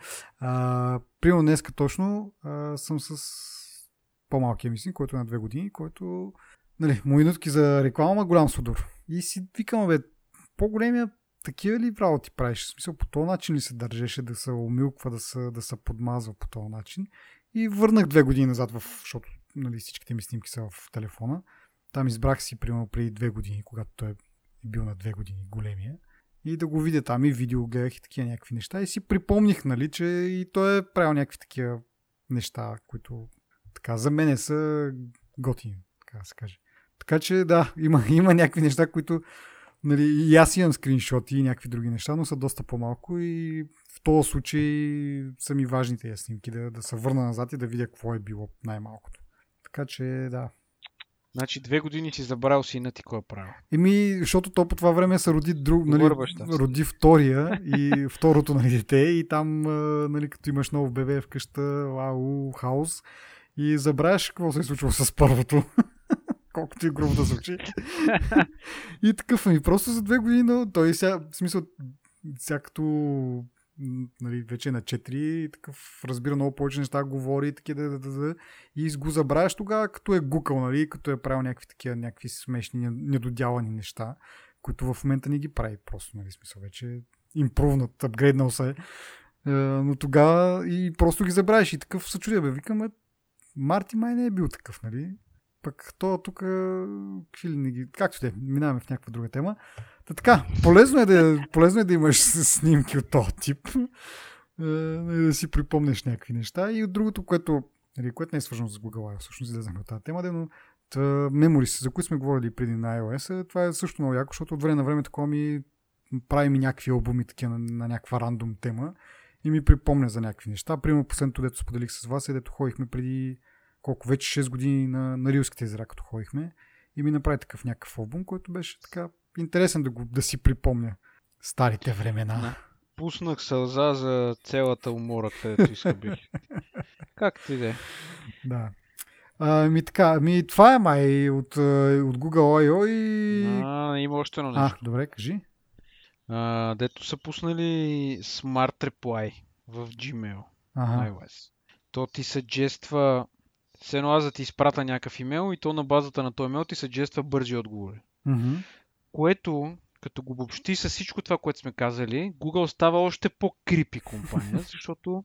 Примерно днеска точно а, съм с по-малкия ми син, който е на две години, който нали, му за реклама, голям судор. И си викам, бе, по-големия такива ли работи правиш? В смисъл, по този начин ли се държеше да се умилква, да се, да се подмазва по този начин? И върнах две години назад, в, защото нали, всичките ми снимки са в телефона. Там избрах си, примерно, преди две години, когато той е бил на две години големия. И да го видя там и видео гледах и такива някакви неща. И си припомних, нали, че и той е правил някакви такива неща, които така за мене са готини, така да се каже. Така че да, има, има някакви неща, които нали, и аз имам скриншоти и някакви други неща, но са доста по-малко и в този случай са ми важни тези снимки, да, да се върна назад и да видя какво е било най-малкото. Така че, да. Значи две години си забрал сина ти кой е правил. Еми, защото то по това време се роди друг, нали, роди втория и второто нали, дете и там, нали, като имаш ново бебе в къща, вау, хаос и забравяш какво се е случило с първото. колкото и грубо да звучи. и такъв ми просто за две години, но той сега, в смисъл, сега като нали, вече е на 4 и такъв разбира много повече неща, говори и такива, да, да, да, и го забравяш тогава, като е гукал, нали, като е правил някакви такива, някакви смешни, недодялани неща, които в момента не ги прави просто, нали, смисъл, вече импрувнат, апгрейднал се. Е, но тогава и просто ги забравиш и такъв се чудя, бе, викаме, Марти май не е бил такъв, нали? Пък то тук, какви ли не ги... Както те, минаваме в някаква друга тема. Та така, полезно е да, полезно е да имаш снимки от този тип, е, да си припомнеш някакви неща. И от другото, което, нали, което не е свързано с Google, всъщност излезнахме от тази тема, но Memories, за които сме говорили преди на iOS, това е също много яко, защото от време на време такова ми прави ми някакви албуми такива на, на някаква рандом тема и ми припомня за някакви неща. Примерно последното, дето споделих с вас, е дето ходихме преди колко вече 6 години на, на Рилските езера, като ходихме и ми направи такъв някакъв албум, който беше така интересен да, го, да си припомня старите времена. Да. Пуснах сълза за цялата умора, където иска бих. как ти де? Да. А, ми така, ми това е май от, от Google I.O. и... А, има още едно нещо. А, добре, кажи. А, дето са пуснали Smart Reply в Gmail. Ага. iOS. То ти съджества все едно аз да ти изпрата някакъв имейл и то на базата на този имейл ти съджества бързи отговори. Mm-hmm. Което, като го обобщи с всичко това, което сме казали, Google става още по-крипи компания, защото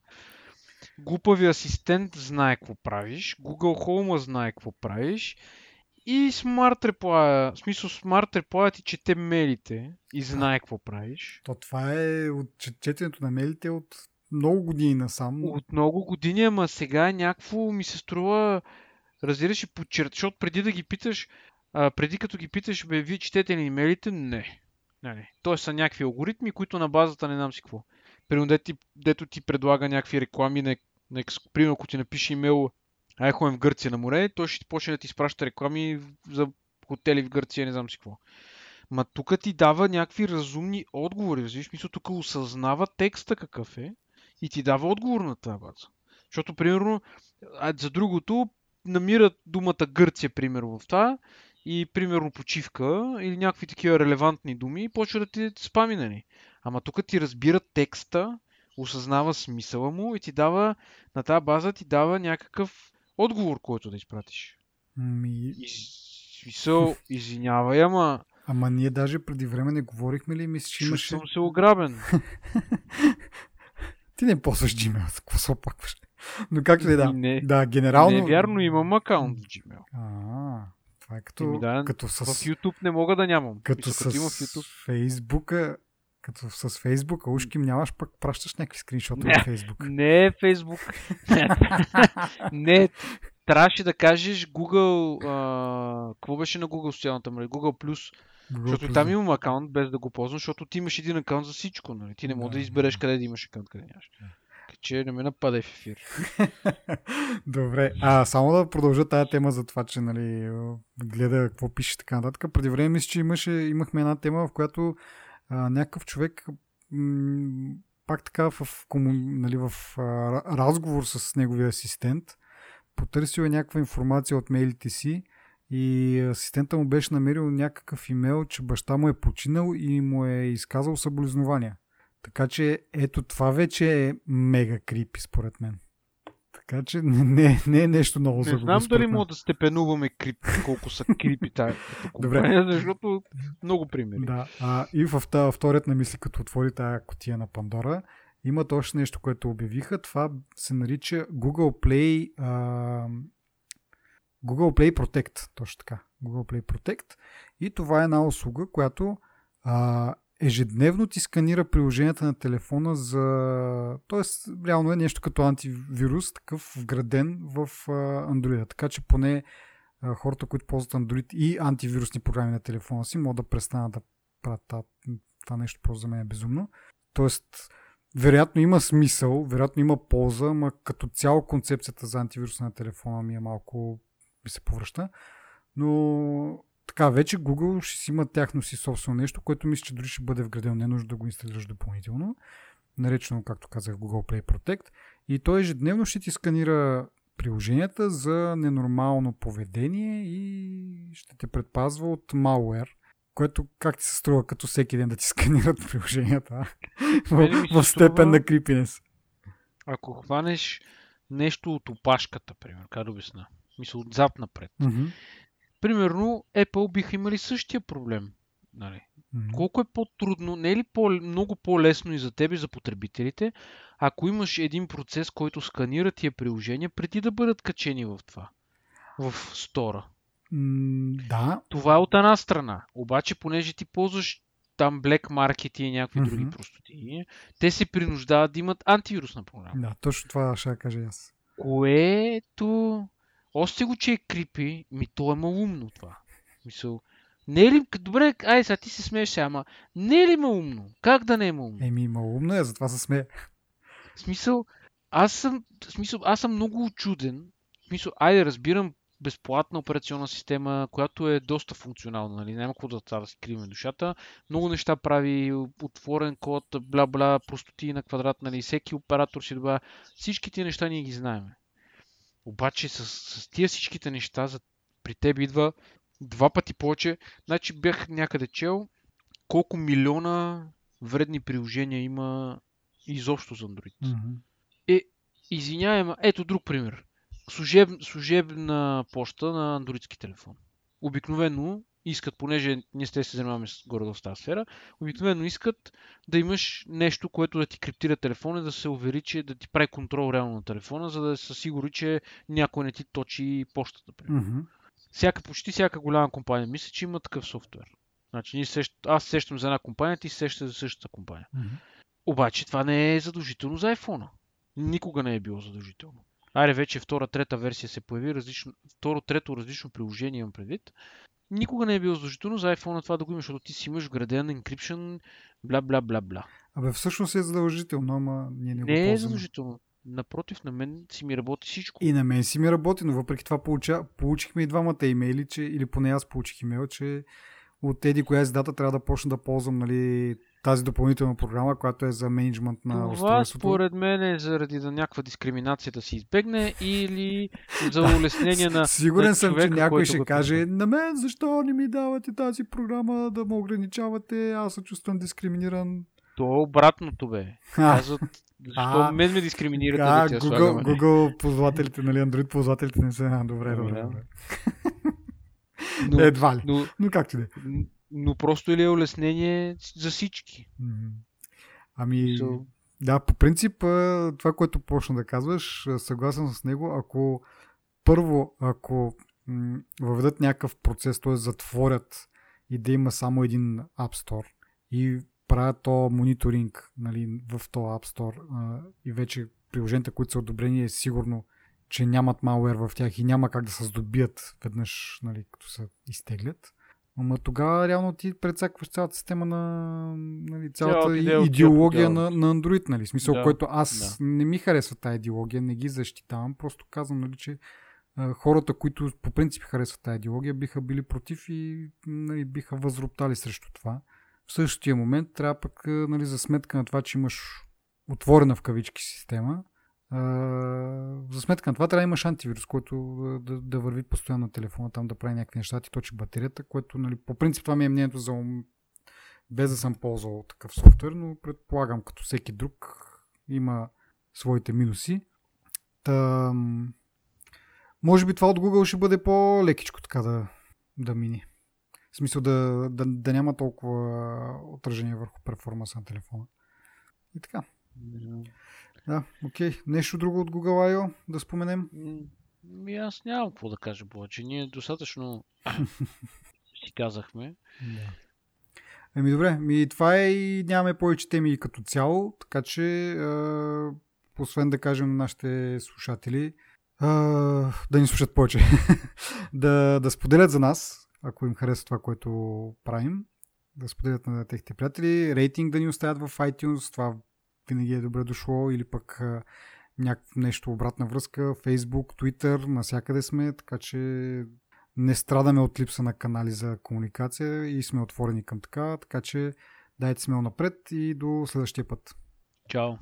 глупави асистент знае какво правиш, Google Home знае какво правиш и Smart Reply, в смисъл Smart Reply ти чете мейлите и знае какво правиш. То това е от четенето на мейлите от много години насам. От много години, ама сега някакво ми се струва, разбираш и подчерт, защото преди да ги питаш, а, преди като ги питаш, бе, вие четете ли имейлите? Не. не, не. Тоест са някакви алгоритми, които на базата не знам си какво. Примерно, дето ти, дето ти предлага някакви реклами, на, на, примерно, ако ти напише имейл, ай ходим в Гърция на море, той ще ти почне да ти изпраща реклами за хотели в Гърция, не знам си какво. Ма тук ти дава някакви разумни отговори. Разбираш, мисля, тук осъзнава текста какъв е и ти дава отговор на тази база. Защото, примерно, за другото, намират думата Гърция, примерно, в това и, примерно, почивка или някакви такива релевантни думи и почва да ти спами, нали? Ама тук ти разбира текста, осъзнава смисъла му и ти дава, на тази база ти дава някакъв отговор, който да изпратиш. Ми... Смисъл, извинявай, ама... Ама ние даже преди време не говорихме ли, мисля, че имаше... съм се ограбен. Ти не ползваш Gmail, какво се опакваш? Но както и да. Не, да, генерално... Не е вярно, имам акаунт в Gmail. А, това е като, да, като с... В YouTube не мога да нямам. Като, Мисля, с като има в YouTube. Фейсбука, като с Фейсбука, ушким нямаш, пък пращаш някакви скриншоти от Фейсбук. Не е Фейсбук. не, трябваше да кажеш Google, а, какво беше на Google социалната мрежа? Google Plus Защото там имам акаунт без да го ползвам, защото ти имаш един акаунт за всичко. Нали? Ти не можеш да, да избереш къде да имаш акаунт, къде нямаш. Така че не ме нападай в ефир. Добре, а само да продължа тази тема за това, че нали, гледа какво пише така нататък. Преди време мисля, че имаше, имахме една тема, в която а, някакъв човек м- пак така в, кому, нали, в а, разговор с неговия асистент потърсил е някаква информация от мейлите си и асистента му беше намерил някакъв имейл, че баща му е починал и му е изказал съболезнования. Така че ето това вече е мега крипи според мен. Така че не, не, не е нещо много Не знам дали мога да степенуваме крип, колко са крипи тая Добре. защото много примери. Да, а, и в тази вторият на мисли, като отвори тая котия на Пандора, имат още нещо, което обявиха. Това се нарича Google Play а, Google Play Protect, точно така. Google Play Protect. И това е една услуга, която а, ежедневно ти сканира приложенията на телефона за... Тоест, реално е нещо като антивирус, такъв вграден в а, Android. Така че поне а, хората, които ползват Android и антивирусни програми на телефона си, могат да престанат да правят това, нещо, просто за мен е безумно. Тоест, вероятно има смисъл, вероятно има полза, но като цяло концепцията за антивирус на телефона ми е малко ми се повръща. Но така, вече Google ще си има тяхно си собствено нещо, което мисля, че дори ще бъде вградено. Не е нужда да го инсталираш допълнително. Наречено, както казах, Google Play Protect. И той ежедневно ще ти сканира приложенията за ненормално поведение и ще те предпазва от malware, което как ти се струва като всеки ден да ти сканират приложенията в, в степен на крипинес. Ако хванеш нещо от опашката, пример, как да обясна? Мисля, отзад напред. Mm-hmm. Примерно, Apple биха имали същия проблем. Нали? Mm-hmm. Колко е по-трудно, не е ли по- много по-лесно и за теб и за потребителите, ако имаш един процес, който сканира тия приложения преди да бъдат качени в това, в стора? Да. Това е от една страна. Обаче, понеже ти ползваш там Black Market и някакви Мгм. други простоти, те се принуждават да имат антивирусна програма. Да, точно това ще кажа аз. Което... Още го, че е крипи, ми то е малумно това. Мисъл, не е ли... Добре, ай сега ти се смееш ама не е ли малумно? Как да не е малумно? Еми, малумно е, затова се смее. В смисъл, аз съм, в смисъл, аз съм много очуден. В смисъл, айде, разбирам безплатна операционна система, която е доста функционална, нали? Няма какво да, това да си кривим душата. Много неща прави, отворен код, бла-бла, простоти на квадрат, нали? Всеки оператор си добавя. Всички тия неща ние ги знаем. Обаче с, с тия всичките неща за, при теб идва два пъти повече. Значи бях някъде чел колко милиона вредни приложения има изобщо за Android. Мгм. Извинявай, ма ето друг пример. Служеб, служебна почта на андроидски телефон. Обикновено искат, понеже ние сте се занимаваме с горе в тази сфера, обикновено искат да имаш нещо, което да ти криптира телефона, да се увери, че да ти прави контрол реално на телефона, за да са сигури, че някой не ти точи почтата. Мгм. Всяка, почти всяка голяма компания мисля, че има такъв софтуер. Значи, ние сещ... аз сещам за една компания, ти се сещаш за същата компания. Мгм. Обаче това не е задължително за iPhone. Никога не е било задължително. Айде вече втора, трета версия се появи, различно, второ, трето различно приложение имам предвид. Никога не е било задължително за iPhone това да го имаш, защото ти си имаш вграден encryption, бла бла бла бла. Абе, всъщност е задължително, ама ние не, го Не е задължително. Напротив, на мен си ми работи всичко. И на мен си ми работи, но въпреки това получа, получихме и двамата имейли, че, или поне аз получих имейл, че от еди коя си дата трябва да почна да ползвам нали, тази допълнителна програма, която е за менеджмент на Това устройството. според мен е заради да някаква дискриминация да се избегне или за улеснение на Сигурен на съм, че човека, някой който ще каже, на мен защо не ми давате тази програма да ме ограничавате, аз се чувствам дискриминиран. То е обратното бе. Казват, защо А, мен ме дискриминирате да Google, слагаме? Google ползвателите, нали, Android ползвателите не са. Добре, добре, Добре. Но, Едва ли. но, Но как ти да е? но просто или е улеснение за всички. Ами, So, да, по принцип, това, което почна да казваш, съгласен с него, ако първо, ако м, въведат някакъв процес, т.е. затворят и да има само един App Store и правят то мониторинг нали, в то App Store а, и вече приложенията, които са одобрени, е сигурно, че нямат malware в тях и няма как да се здобият веднъж, нали, като се изтеглят. Ама тогава реално ти прецакваш цялата система на нали, цялата от идеология на, на Android, нали? Смисъл, Да, който аз не ми харесва тази идеология, не ги защитавам, просто казвам, нали, че а, хората, които по принцип харесват тази идеология, биха били против и нали, биха възроптали срещу това. В същия момент трябва пък нали, за сметка на това, че имаш отворена в кавички система, за сметка на това трябва да имаш антивирус, който да, да върви постоянно на телефона, там да прави някакви неща, ти точи батерията, което нали, по принцип това ми е мнението за ум, без да съм ползвал такъв софтуер, но предполагам като всеки друг има своите минуси. Та, може би това от Google ще бъде по-лекичко така да, да мине. В смисъл да, да, да няма толкова отражение върху перформанса на телефона. И така. Да, окей. Нещо друго от Google I.O. да споменем? ми аз нямам какво да кажа повече. Ние достатъчно си казахме. Да. Еми добре, ми това е и нямаме повече теми като цяло, така че е, освен да кажем на нашите слушатели е, да ни слушат повече, да, да споделят за нас, ако им харесва това, което правим, да споделят на техните приятели, рейтинг да ни оставят в iTunes, това винаги е добре дошло, или пък някакво нещо обратна връзка, Facebook, Twitter, насякъде сме, така че не страдаме от липса на канали за комуникация и сме отворени към така, така че дайте смело напред и до следващия път. Чао!